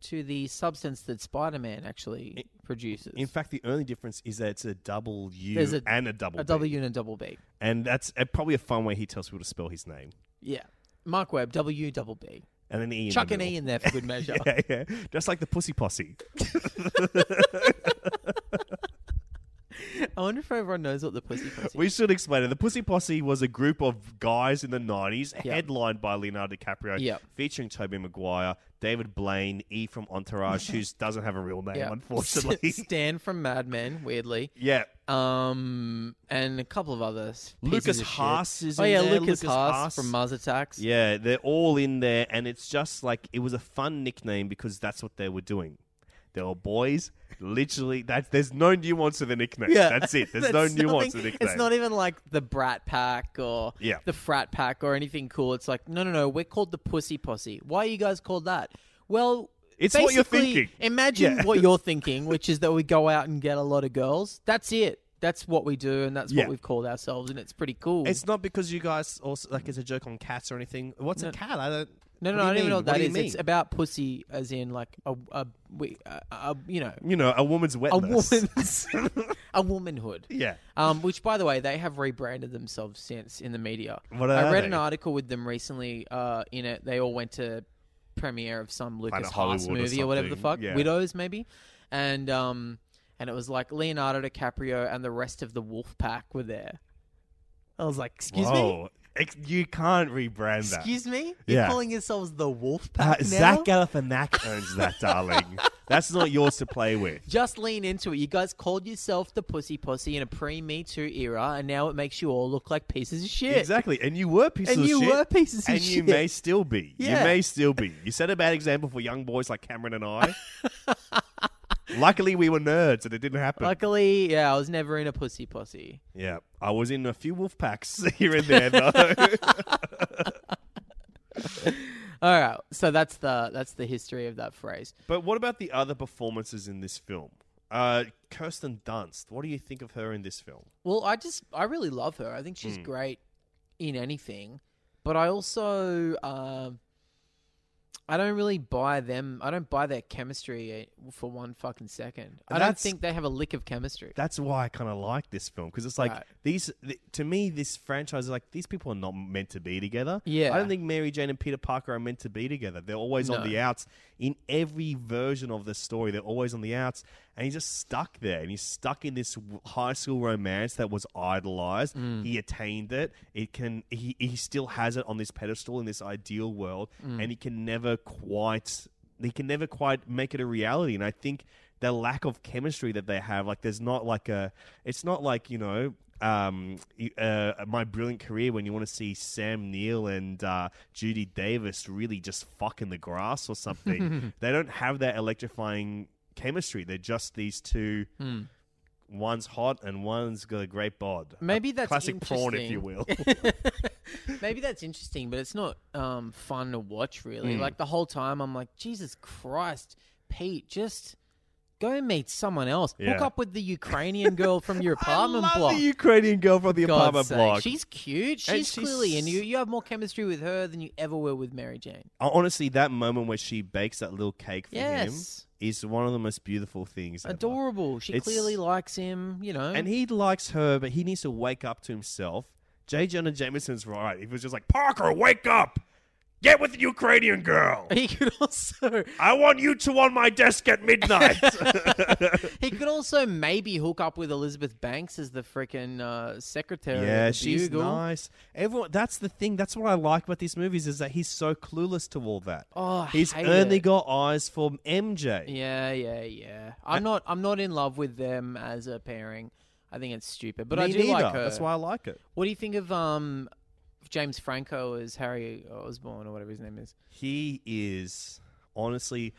to the substance that Spider-Man actually produces. in fact, the only difference is that it's a double U a- and a double a B. W and a double B. and that's uh, probably a fun way he tells people to spell his name. Yeah. Marc Webb, W double B. And then E. in Chuck the an. E in there for good measure. yeah, yeah, just like the Pussy Posse. I wonder if everyone knows what the pussy pussy. We should explain it. The Pussy Posse was a group of guys in the '90s, Yeah. headlined by Leonardo DiCaprio, Yeah. featuring Tobey Maguire, David Blaine, E from Entourage, who doesn't have a real name, yeah. unfortunately. Stan from Mad Men, weirdly. yeah, Um, and a couple of others. Lukas pieces of shit. Haas is Oh in yeah, there, Lukas, Lukas Haas, Haas. from Mars Attacks. yeah, they're all in there, and it's just like it was a fun nickname because that's what they were doing. They were boys. Literally, that's there's no nuance to the nickname. Yeah. that's it. There's no That's nuance to the nickname. It's not even like the Brat Pack or Yeah. the Frat Pack or anything cool. It's like, no, no, no, we're called the Pussy Posse. Why are you guys called that? Well, It's what you're thinking. Imagine Yeah. what you're thinking, which is that we go out and get a lot of girls. That's it. That's what we do, and that's Yeah. what we've called ourselves, and it's pretty cool. It's not because you guys also like it's a joke on cats or anything. What's No. a cat? I don't. No, no, I don't even mean? know what What that do you is. mean? It's about pussy, as in like a, a, we, a, a you know, you know, a woman's a wetness. woman's a womanhood. Yeah. Um, which, by the way, they have rebranded themselves since in the media. What I are read they? an article with them recently. Uh, in it, they all went to premiere of some Lukas Haas Hollywood or movie or, whatever the something, fuck, yeah. Widows maybe, and um, and it was like Leonardo DiCaprio and the rest of the Wolf Pack were there. I was like, excuse me, Whoa. Ex- you can't rebrand that. excuse me, you're Yeah. calling yourselves the Wolf Uh, Pack now? Zach Galifianakis owns that, darling. That's not yours to play with. Just lean into it. You guys called yourself the Pussy Pussy in a pre Me Too era, and now it makes you all look like pieces of shit. Exactly. And you were pieces And of you shit. were pieces of and you shit. may still be. Yeah. You may still be. You set a bad example for young boys like Cameron and I. Luckily, we were nerds and it didn't happen. Luckily, yeah, I was never in a Pussy posse. yeah. I was in a few wolf packs here and there, though. All right, so that's the that's the history of that phrase. but what about the other performances in this film? Uh, Kirsten Dunst. What do you think of her in this film? Well, I just I really love her. I think she's Hmm. great in anything, but I also um, I don't really buy them. I don't buy their chemistry eh, for one fucking second. I don't That's- think they have a lick of chemistry. That's why I kind of like this film because it's like Right. these. th- to me, this franchise is like these people are not meant to be together. Yeah. I don't think Mary Jane and Peter Parker are meant to be together. They're always on No. the outs in every version of the story. They're always on the outs, and he's just stuck there. And he's stuck in this high school romance that was idolized. Mm. He attained it. It can. He he still has it on this pedestal in this ideal world, Mm. and he can never quite. He can never quite make it a reality. And I think the lack of chemistry that they have, like, there's not like a. It's not like you know um, uh, my brilliant career when you want to see Sam Neill and uh, Judy Davis really just fuck in the grass or something. they don't have that electrifying chemistry. They're just these two. One's hot and one's got a great bod. A Maybe that's classic prawn, if you interesting. will. Maybe that's interesting, but it's not um, fun to watch. Really, Hmm. like the whole time, I'm like, Jesus Christ, Pete, just go and meet someone else. Hook up with the Ukrainian girl from your apartment I love block. the Ukrainian girl from the God's apartment sake. block. She's cute. She's, she's- clearly, and you you have more chemistry with her than you ever will with Mary Jane. Honestly, that moment where she bakes that little cake for him Yes. Is one of the most beautiful things. ever. Adorable. She It's- clearly likes him. You know, And he likes her, but he needs to wake up to himself. J. Jonah Jameson's right. He was just like, Parker, wake up! Get with the Ukrainian girl! he could also I want you two on my desk at midnight! he could also maybe hook up with Elizabeth Banks as the freaking uh, secretary. yeah, of the she's Bugle. nice. Everyone, that's the thing. That's what I like about these movies is that he's so clueless to all that. Oh, I he's hate only it. got eyes for MJ. Yeah, yeah, yeah. I'm not. I'm not in love with them as a pairing. I think it's stupid, but I do neither. like her. That's why I like it. What do you think of um, James Franco as Harry Osborn or whatever his name is? He is honestly.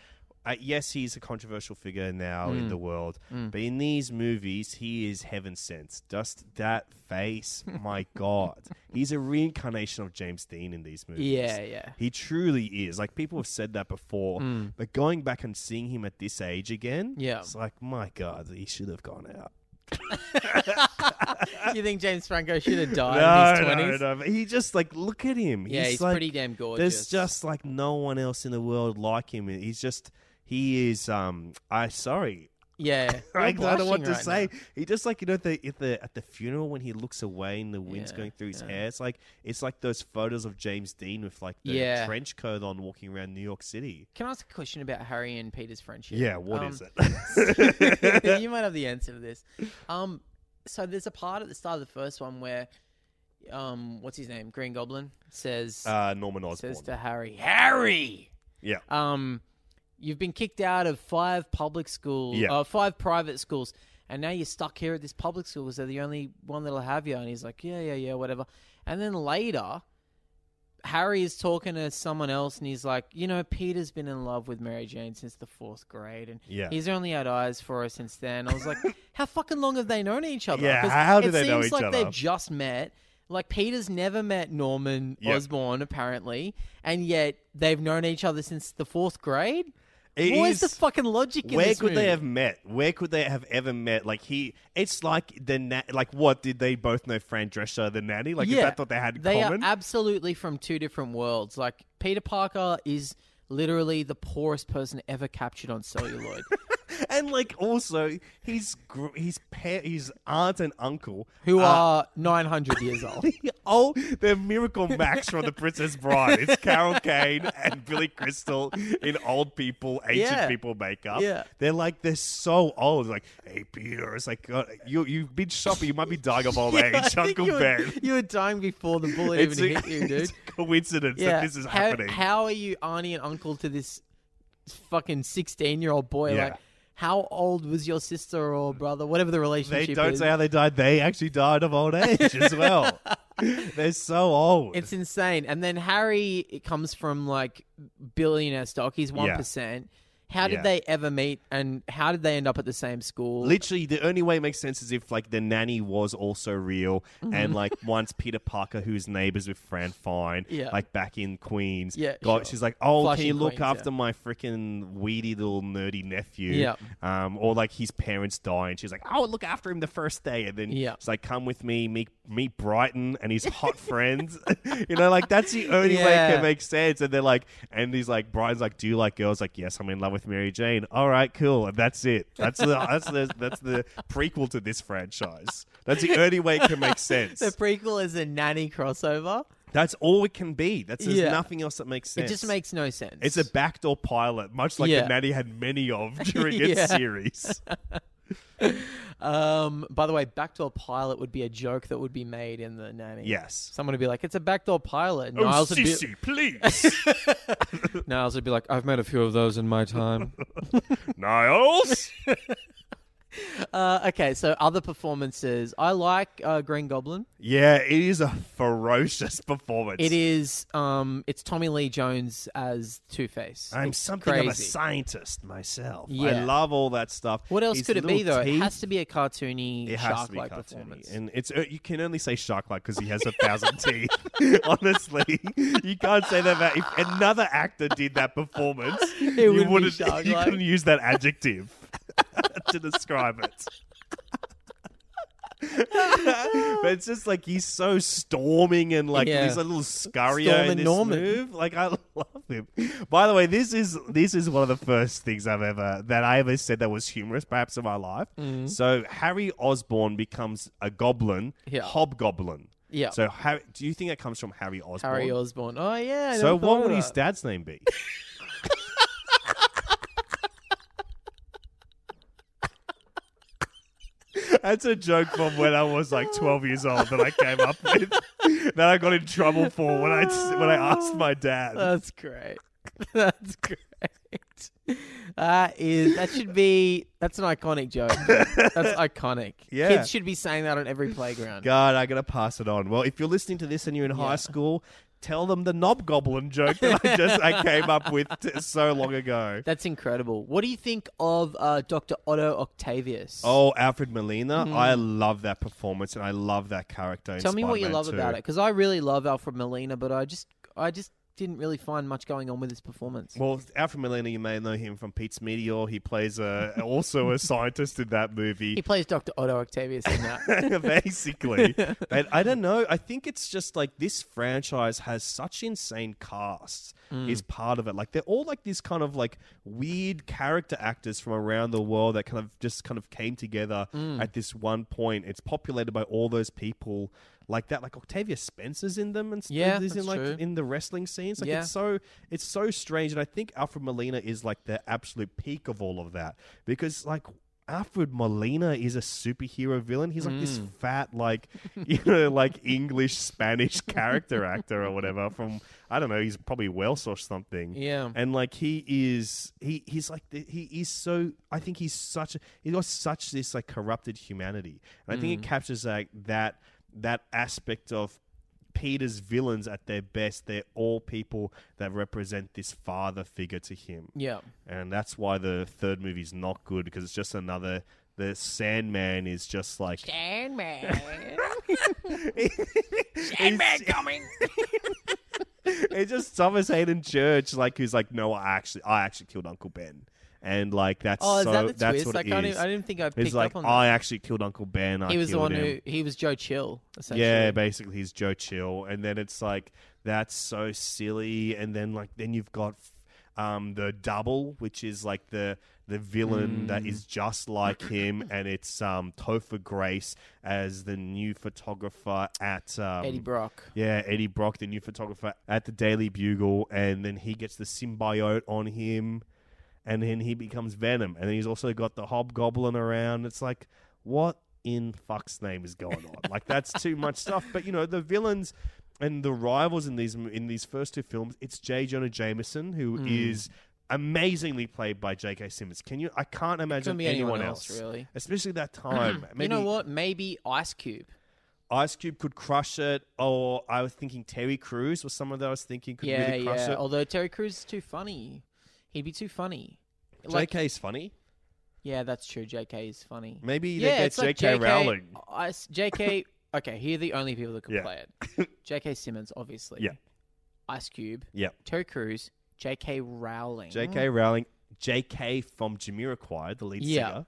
Uh, yes, he's a controversial figure now in Mm. the world, but in these movies, he is heaven sent. Just that face, my God, he's a reincarnation of James Dean in these movies. Yeah, yeah. he truly is. Like people have said that before, but going back and seeing him at this age again, Mm. Yeah. it's like my God, he should have gone out. you think James Franco should have died in his no, twenties? no, no. He just like look at him. Yeah, he's like, pretty damn gorgeous. There's just like no one else in the world like him. He's just he is. Um, I sorry. Yeah, I don't know what to right say. now. He just like you know the at the at the funeral when he looks away and the wind's Yeah, going through his yeah. hair. It's like it's like those photos of James Dean with like the Yeah. trench coat on, walking around New York City. Can I ask a question about Harry and Peter's friendship? Yeah, what Um, is it? you might have the answer to this. Um, so there's a part at the start of the first one where, um, what's his name? Green Goblin says uh, Norman Osborn. says to Harry, Harry, yeah, um, you've been kicked out of five public schools, Yeah. uh, five private schools, and now you're stuck here at this public school because they're the only one that'll have you. And he's like, yeah, yeah, yeah, whatever. And then later, Harry is talking to someone else, and he's like, you know, Peter's been in love with Mary Jane since the fourth grade, and Yeah. he's only had eyes for her since then. I was like, how fucking long have they known each other? Yeah, how do it they know seems each like other? they've just met. Like Peter's never met Norman Yep. Osborn apparently, and yet they've known each other since the fourth grade. It Where's the fucking logic in Where could they have met? Where could they have ever met? Like he, it's like the na- like what did they both know? Fran Drescher, the nanny. Like is that what they had in they common? are absolutely from two different worlds. Like Peter Parker is literally the poorest person ever captured on celluloid. and like also his gr- his pa- his aunt and uncle Who uh, are 900 years old. Oh, they're Miracle Max from The Princess Bride. It's Carol Kane and Billy Crystal in old people, ancient Yeah. people makeup. Yeah. They're like they're so old. Like, hey Peter, it's like God, you you've been shopping. You might be dying of old I age, think Uncle you were, Ben. You were dying before the bullet even hit you, dude. it's a coincidence yeah. that this is how, happening. How are you auntie and uncle to this fucking 16 year old boy? Yeah. Like, how old was your sister or brother? Whatever the relationship they don't is. say how they died. They actually died of old age as well. they're so old. It's insane. And then Harry it comes from like billionaire stock. He's one Yeah. How did Yeah. they ever meet? And how did they end up at the same school? Literally, the only way it makes sense is if like the nanny was also real, Mm-hmm. and like once Peter Parker, who's neighbors with Fran Fine, Yeah. like back in Queens, Yeah, got, sure. she's like, "Oh, can you look Queens, after yeah. my freaking weedy little nerdy nephew?" Yeah. um, or like his parents die, and she's like, "Oh, look after him the first day," and then Yeah. she's like, "Come with me, meet meet Brighton and his hot friends." you know, like that's the only way it Yeah. can make sense. And they're like, and he's like, Brighton's like, "Do you like girls?" Like, "Yes, I'm in love with Mary Jane." All right, cool, and that's it. That's the that's the that's the prequel to this franchise. That's the only way it can make sense. the prequel is a nanny crossover. That's all it can be. That's there's Yeah. nothing else that makes sense. It just makes no sense. It's a backdoor pilot, much like Yeah. the Nanny had many of during its series. Um, by the way, backdoor pilot would be a joke that would be made in the nanny. Yes. Someone would be like, "It's a backdoor pilot." Oh, Niles would be, please. Niles would be like, "I've made a few of those in my time." Niles. uh, okay, so other performances. I like uh, Green Goblin. yeah, it is a ferocious performance. It is. Um, it's Tommy Lee Jones as Two Face. I'm it's something crazy. of a scientist myself. I love all that stuff. What else His could it be though? It has to be a cartoony, It has to be shark-like cartoony. performance. and it's uh, you can only say shark-like because he has a thousand teeth. Honestly, you can't say that. About, if another actor did that performance, you wouldn't be. You couldn't use that adjective to describe it. but it's just like he's so storming and like Yeah. he's a little scurrier in Stormin' this Norman. move. Like I love him. By the way, this is this is one of the first things I've ever that I ever said that was humorous, perhaps in my life. Mm. So Harry Osborn becomes a goblin. Yeah. hobgoblin. Yeah. So Harry, do you think that comes from Harry Osborn? Harry Osborn. Oh yeah. I so what would his that. dad's name be? That's a joke from when I was like 12 years old that I came up with that I got in trouble for when I when I asked my dad. That's great. That's great. That is that should be that's an iconic joke. That's iconic. Yeah. Kids should be saying that on every playground. God, I gotta pass it on. Well, if you're listening to this and you're in high school, tell them the knob goblin joke that I just I came up with t- so long ago. That's incredible. What do you think of uh, Dr. Otto Octavius? Oh, Alfred Molina, I love that performance and I love that character. Tell me what you Spider-Man love 2. about it, because I really love Alfred Molina, but I just, I just didn't really find much going on with his performance. Well, Alfred Molina, you may know him from Pete's Meteor. He plays a, also a scientist in that movie. he plays Dr. Otto Octavius in that. basically. but I don't know. I think it's just like this franchise has such insane casts Mm. is part of it. Like they're all like these kind of like weird character actors from around the world that kind of just kind of came together Mm. at this one point. It's populated by all those people like that. Like Octavia Spencer's in them and stuff. Yeah, is in like true. in the wrestling scenes. Like Yeah. it's so it's so strange. And I think Alfred Molina is like the absolute peak of all of that. Because like Alfred Molina is a superhero villain. He's like this Mm. fat, like you know, like English Spanish character actor or whatever from I don't know. He's probably Welsh or something. Yeah. and like he is, he he's like the, he is so. I think he's such. A, he got such this like corrupted humanity, and I think Mm. it captures like that that aspect of Peter's villains at their best. They're all people that represent this father figure to him yeah. and that's why the third movie's not good because it's just another. The Sandman is just like Sandman. Sandman coming. it's just Thomas Haden Church, like who's like, no, I actually, I actually killed Uncle Ben, and like that's oh, is so that the that's twist? what I, it can't is. even, I didn't think I He's picked like, up on that. I actually killed Uncle Ben. I he was the killed one him. who he was Joe Chill. Essentially. Yeah, basically he's Joe Chill, and then it's like that's so silly, and then like then you've got um, the double, which is like the the villain that Mm. is just like him, and it's um, Topher Grace as the new photographer at um, Eddie Brock. Yeah, Eddie Brock, the new photographer at the Daily Bugle, and then he gets the symbiote on him, and then he becomes Venom, and then he's also got the Hobgoblin around. It's like, what in fuck's name is going on? like that's too much stuff. But you know, the villains and the rivals in these in these first two films, it's J. Jonah Jameson who hmm. is amazingly played by J.K. Simmons. Can you? I can't imagine anyone, anyone else, else, really. especially that time. Maybe you know what? Maybe Ice Cube. Ice Cube could crush it, or I was thinking Terry Crews was someone that I was thinking could yeah, really crush yeah. it. Although Terry Crews is too funny. He'd be too funny. Like, JK's funny. yeah, that's true. JK is funny. Maybe yeah, get it's like JK, JK Rowling. Ice, JK. okay, here are the only people that can Yeah. play it. JK Simmons, obviously. Yeah. Ice Cube. Yep. Terry Crews. JK Rowling. JK Rowling. JK from Jamiroquai, the lead Yeah. singer.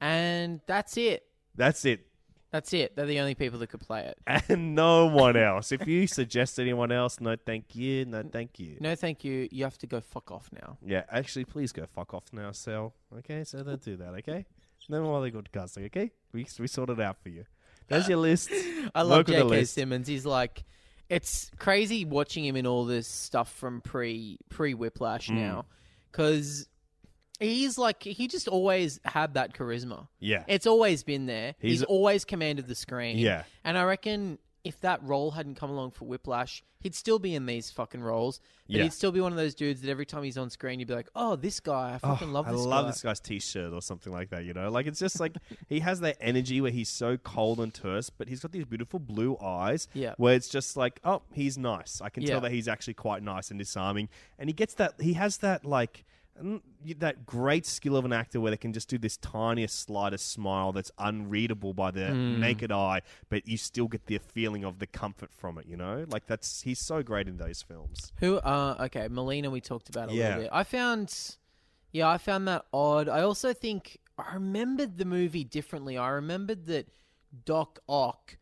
And that's it. That's it. That's it. They're the only people that could play it. And no one else. If you suggest anyone else, no thank you, no thank you. No, thank you. You have to go fuck off now. Yeah, actually, please go fuck off now, Sal. Okay, so don't do that, okay? No more other good casting, okay? We, we sorted it out for you. There's your list. I love J.K. list. Simmons. He's like, it's crazy watching him in all this stuff from pre pre Whiplash Mm. now, because he's like he just always had that charisma. Yeah. It's always been there. He's- He's, always commanded the screen. Yeah. and I reckon if that role hadn't come along for Whiplash, he'd still be in these fucking roles. But Yeah. he'd still be one of those dudes that every time he's on screen, you'd be like, "Oh, this guy! I oh, fucking Oh, love I this love guy." this guy's t-shirt or something like that. You know, like it's just like he has that energy where he's so cold and terse, but he's got these beautiful blue eyes. Yeah. where it's just like, oh, he's nice. I can Yeah. tell that he's actually quite nice and disarming, and he gets that. He has that like. Mm, That great skill of an actor where they can just do this tiniest, slightest smile that's unreadable by the Hmm. naked eye, but you still get the feeling of the comfort from it. You know, like that's he's so great in those films. Who? Uh, okay, Molina. We talked about a Yeah. little bit. I found, yeah, I found that odd. I also think I remembered the movie differently. I remembered that Doc Ock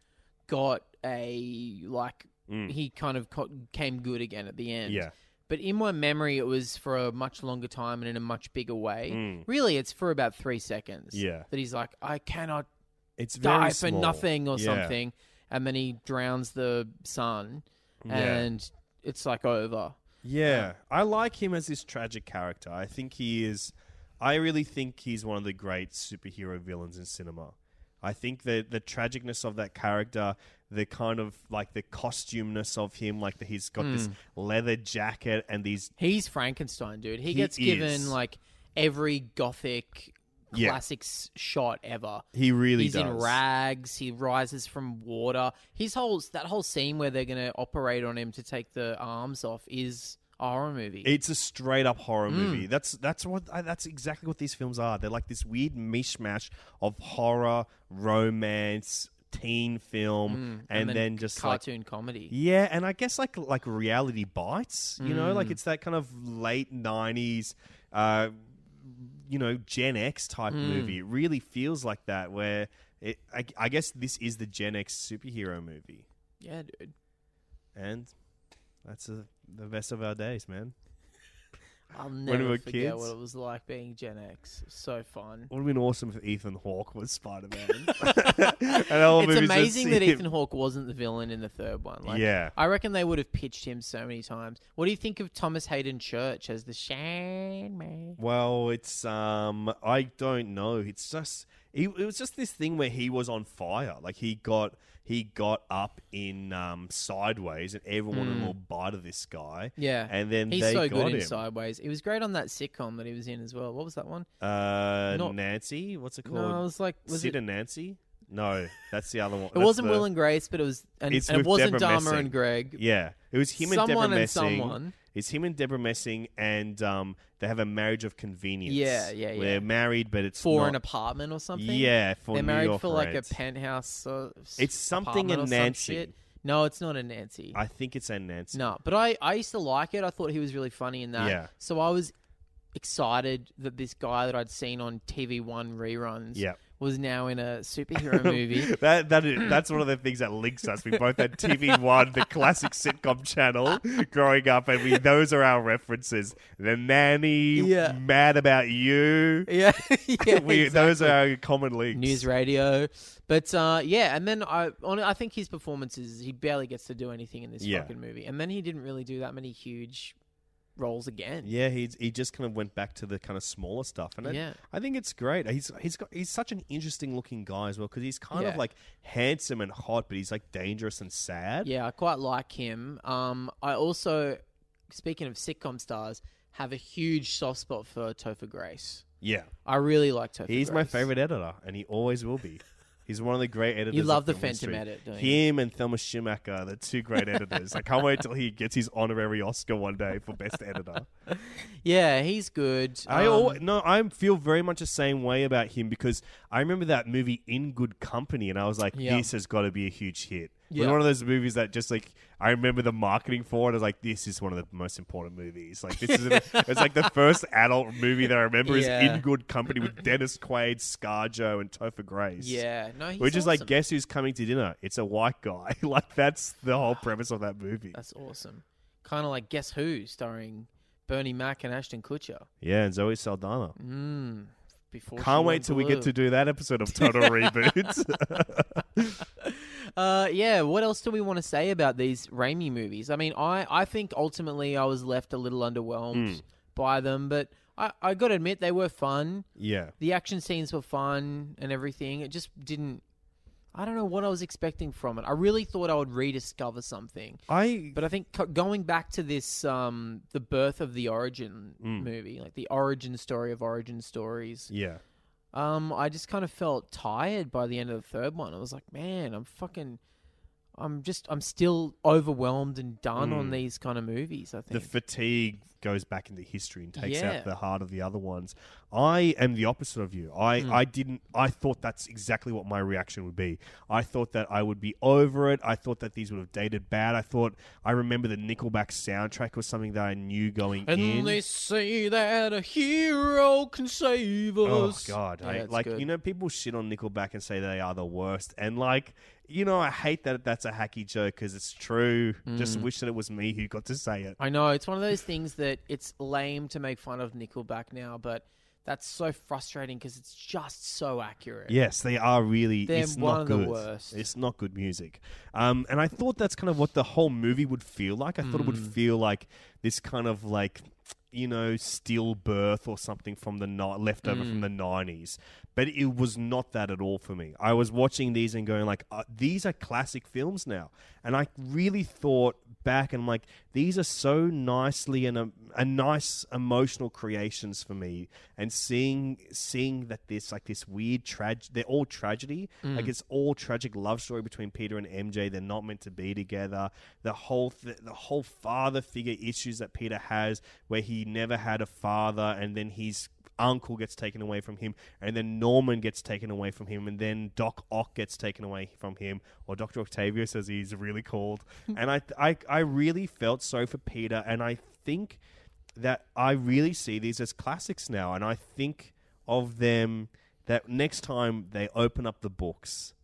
got a like he kind of came good again at the end. Mm. Yeah. But in my memory, it was for a much longer time and in a much bigger way. Mm. Really, it's for about three seconds. Yeah. That he's like, I cannot It's very die for small. nothing or Yeah. something, and then he drowns the son, Yeah. and it's like over. Yeah, I like him as this tragic character. I think he is. I really think he's one of the great superhero villains in cinema. I think that the tragicness of that character, the kind of like the costumeness of him, like that he's got Hmm. this leather jacket and these. He's Frankenstein, dude. He, He gets given is. like every gothic Yeah. classics shot ever. He really He's does. in rags. He rises from water. His whole that whole scene where they're going to operate on him to take the arms off is a horror movie. It's a straight up horror Hmm. movie. That's that's what I, that's exactly what these films are. They're like this weird mishmash of horror, romance, teen film, and, then, just like cartoon comedy. Yeah, and I guess like like reality bites, you know, Mm. like it's that kind of late nineties, uh, you know, Gen X type Mm. movie. It really feels like that. Where it, I, I guess this is the Gen X superhero movie, Yeah, dude. and that's a, the best of our days, man. I'll we never were forget kids. what it was like being Gen X. So fun. Would have been awesome if Ethan Hawke was Spider Man. it's it's amazing that Ethan Hawke wasn't the villain in the third one. Like, Yeah. I reckon they would have pitched him so many times. What do you think of Thomas Haden Church as the Shane Man? Well, it's um, I don't know. It's just it, it was just this thing where he was on fire. Like he got he got up in um sideways, and everyone wanted little bite of this guy. Yeah, and then he's they so got good in him. Sideways. He was great on that sitcom that he was in as well. What was that one? Uh, Not- Nancy, what's it called? No, it was like was Sid it? and Nancy. No, that's the other one. It wasn't the- Will and Grace, but it was, and, It's and it wasn't Deborah Dahmer Messing. and Greg. Yeah, it was him and Someone Deborah and Messing. someone. It's him and Deborah Messing, and um, they have a marriage of convenience. Yeah, yeah, yeah. they're married, but it's For not, an apartment or something. Yeah, for they're New married York for like rent. a penthouse. Uh, s- It's something in or some Nancy. No, it's not a Nancy. I think it's in Nancy. No, but I, I used to like it. I thought he was really funny in that. Yeah. So I was excited that this guy that I'd seen on TV One reruns Yep. Was now in a superhero movie. That that is, that's one of the things that links us. We both had TV One, the classic sitcom channel, growing up, and we those are our references. The nanny, Yeah. mad about you. yeah, yeah. We, Those are our common links. news radio. But uh, yeah, and then I on, I think his performances he barely gets to do anything in this Yeah. fucking movie, and then he didn't really do that many huge roles again. Yeah, he he just kind of went back to the kind of smaller stuff, and I- Yeah. I, think it's great. He's he's got he's such an interesting looking guy as well because he's kind of like handsome and hot, but he's like dangerous and sad. Yeah, I quite like him. Um, I also, speaking of sitcom stars, have a huge soft spot for Topher Grace. yeah. I really like Topher. He's my favorite editor, and he always will be. He's one of the great editors. You love the Phantom edit, don't you? Him and Thelma Schoonmaker, the two great editors. I can't wait till he gets his honorary Oscar one day for best editor. Yeah, he's good. I Um, no, I feel very much the same way about him because I remember that movie In Good Company, and I was like, Yeah. this has got to be a huge hit. It was one of those movies that just like I remember the marketing for it. I was like, this is one of the most important movies. Like this is it's like the first adult movie that I remember Yeah. is In Good Company with Dennis Quaid, ScarJo, and Topher Grace. yeah, no, he's Which is awesome. like, guess who's coming to dinner? It's a white guy. like that's the whole premise of that movie. That's awesome. Kind of like Guess Who, starring Bernie Mac and Ashton Kutcher. Yeah, and Zoe Saldana. Mm, before Can't wait till we get to do that episode of Total Reboot. Uh, yeah. What else do we want to say about these Raimi movies? I mean, I, I think ultimately I was left a little underwhelmed by them, but I, I got to admit they were fun. yeah. The action scenes were fun and everything. It just didn't. I don't know what I was expecting from it. I really thought I would rediscover something, I but I think co- going back to this, um, the birth of the origin Mm. movie, like the origin story of origin stories. yeah. Um, I just kind of felt tired by the end of the third one. I was like, man, I'm fucking, I'm just, I'm still overwhelmed and done on Mm. these kind of movies. I think the fatigue goes back into history and takes Yeah. out the heart of the other ones. I am the opposite of you. I, Hmm. I didn't I thought that's exactly what my reaction would be. I thought that I would be over it. I thought that these would have dated bad. I thought I remember the Nickelback soundtrack was something that I knew going and in. they say that a hero can save us. Oh us. god, Yeah, I, like good. you know, people shit on Nickelback and say they are the worst, and like you know, I hate that that's a hacky joke because it's true. Hmm. Just wish that it was me who got to say it. I know it's one of those things that it's lame to make fun of Nickelback now, but that's so frustrating because it's just so accurate. Yes, they are really. They're it's one not of the good. worst. It's not good music. Um, and I thought that's kind of what the whole movie would feel like. I thought it would Mm. feel like this kind of like, you know, stillbirth or something from the ni- leftover Mm. from the nineties. But it was not that at all for me. I was watching these and going like, uh, these are classic films now, and I really thought back and I'm like, these are so nicely and a, a nice emotional creations for me. And seeing seeing that this like this weird trag, they're all tragedy. Like it's all tragic love story between Peter and MJ. They're not meant to be together. The whole th- the whole father figure issues that Peter has, where he never had a father, and then he's uncle gets taken away from him, and then Norman gets taken away from him, and then Doc Ock gets taken away from him, or Doctor Octavius as he's really called. and I, I, I really felt sorry for Peter, and I think that I really see these as classics now, and I think of them that next time they open up the books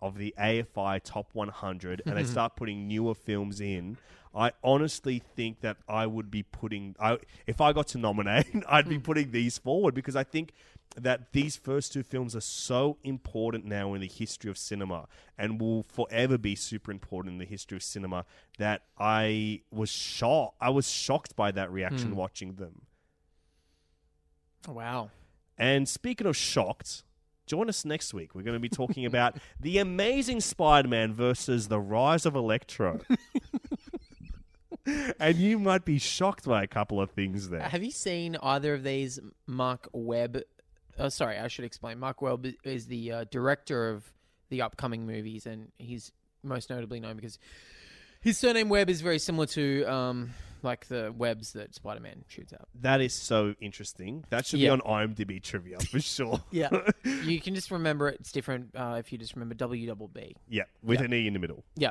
of the AFI Top 100 and they start putting newer films in, I honestly think that I would be putting, I, if I got to nominate, I'd be hmm. putting these forward because I think that these first two films are so important now in the history of cinema and will forever be super important in the history of cinema that I was shocked. I was shocked by that reaction hmm. watching them. Wow. And speaking of shocked, join us next week. We're going to be talking about The Amazing Spider Man versus The Rise of Electro. and you might be shocked by a couple of things there. Have you seen either of these? Marc Webb. Oh, sorry, I should explain. Marc Webb is the uh, director of the upcoming movies, and he's most notably known because his surname Webb is very similar to um, like the webs that Spider Man shoots out. That is so interesting. That should Yeah. be on IMDb trivia for sure. Yeah, you can just remember it. It's different uh, if you just remember W double B. yeah, with Yeah. an E in the middle. Yeah,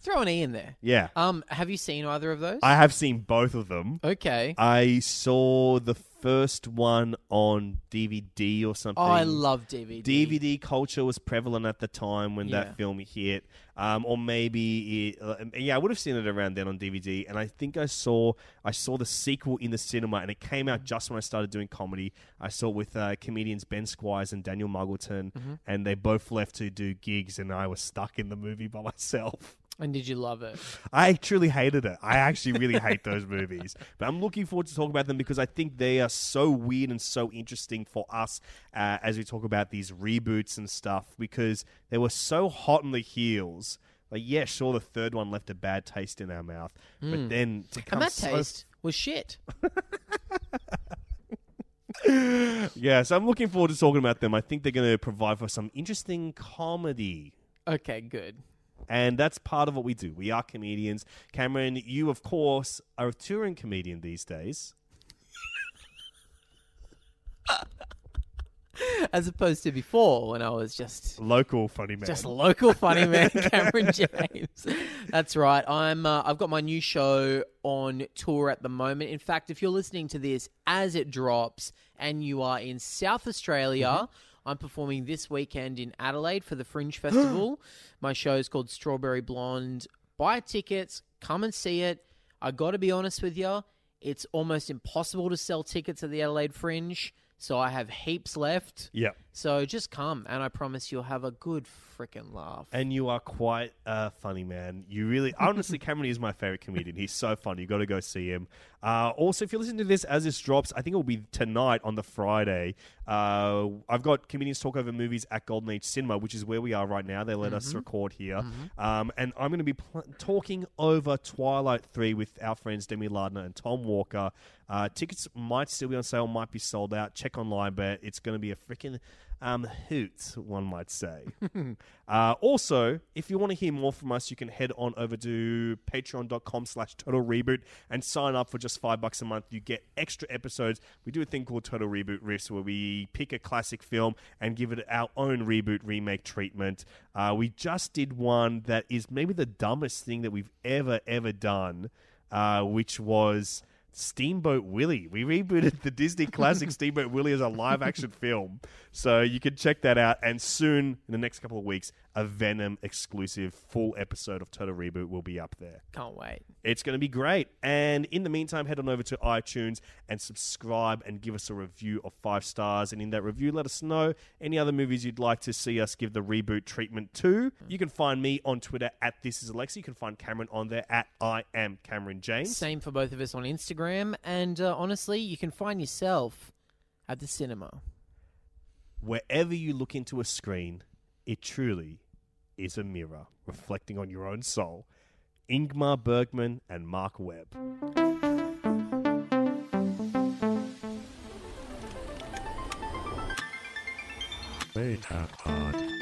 throw an E in there. Yeah. Um, have you seen either of those? I have seen both of them. okay. I saw the first one on DVD or something. Oh, I love DVD. DVD culture was prevalent at the time when Yeah. that film hit, um, or maybe it, uh, yeah, I would have seen it around then on DVD. And I think I saw I saw the sequel in the cinema, and it came out just when I started doing comedy. I saw it with uh, comedians Ben Squires and Daniel Muggleton, Mm-hmm. and they both left to do gigs, and I was stuck in the movie by myself. And did you love it? I truly hated it. I actually really hate those movies. But I'm looking forward to talk about them because I think they are so weird and so interesting for us uh, as we talk about these reboots and stuff because they were so hot on the heels. Like, yeah, sure, the third one left a bad taste in our mouth, but then to come. And that so taste was shit. yeah, so I'm looking forward to talking about them. I think they're going to provide for some interesting comedy. Okay, good. And that's part of what we do. We are comedians. Cameron, you, of course, are a touring comedian these days. As opposed to before when I was just Local funny man. just local funny man Cameron James. That's right. I'm uh, I've got my new show on tour at the moment. In fact, if you're listening to this as it drops and you are in South Australia, Mm-hmm. I'm performing this weekend in Adelaide for the Fringe Festival. my show is called Strawberry Blonde. Buy tickets, come and see it. I got to be honest with you, it's almost impossible to sell tickets at the Adelaide Fringe, so I have heaps left. yeah. So just come, and I promise you'll have a good freaking laugh. And you are quite a funny man. You really, honestly, Cameron is my favorite comedian. He's so funny. You got to go see him. Uh, also, if you're listening to this as this drops, I think it will be tonight on the Friday. Uh, I've got comedians talk over movies at Golden Age Cinema, which is where we are right now. They let us record here, um, and I'm going to be pl- talking over Twilight Three with our friends Demi Lardner and Tom Walker. Uh, tickets might still be on sale, might be sold out. Check online, but it's going to be a freaking um, hoot, one might say. uh, also, if you want to hear more from us, you can head on over to patreon.com slash total reboot and sign up for just five bucks a month. You get extra episodes. We do a thing called Total Reboot Riffs where we pick a classic film and give it our own reboot remake treatment. Uh, we just did one that is maybe the dumbest thing that we've ever, ever done, uh, which was Steamboat Willie. We rebooted the Disney classic Steamboat Willie as a live action film. So you can check that out. And soon, in the next couple of weeks, a Venom exclusive full episode of Total Reboot will be up there. Can't wait. It's going to be great. And in the meantime, head on over to iTunes and subscribe and give us a review of five stars. And in that review, let us know any other movies you'd like to see us give the reboot treatment to. You can find me on Twitter at This Is Alexa. You can find Cameron on there at I Am Cameron James. Same for both of us on Instagram. And uh, honestly, you can find yourself at the cinema. Wherever you look into a screen, it truly is a mirror reflecting on your own soul. Ingmar Bergman and Marc Webb. Beta Pod.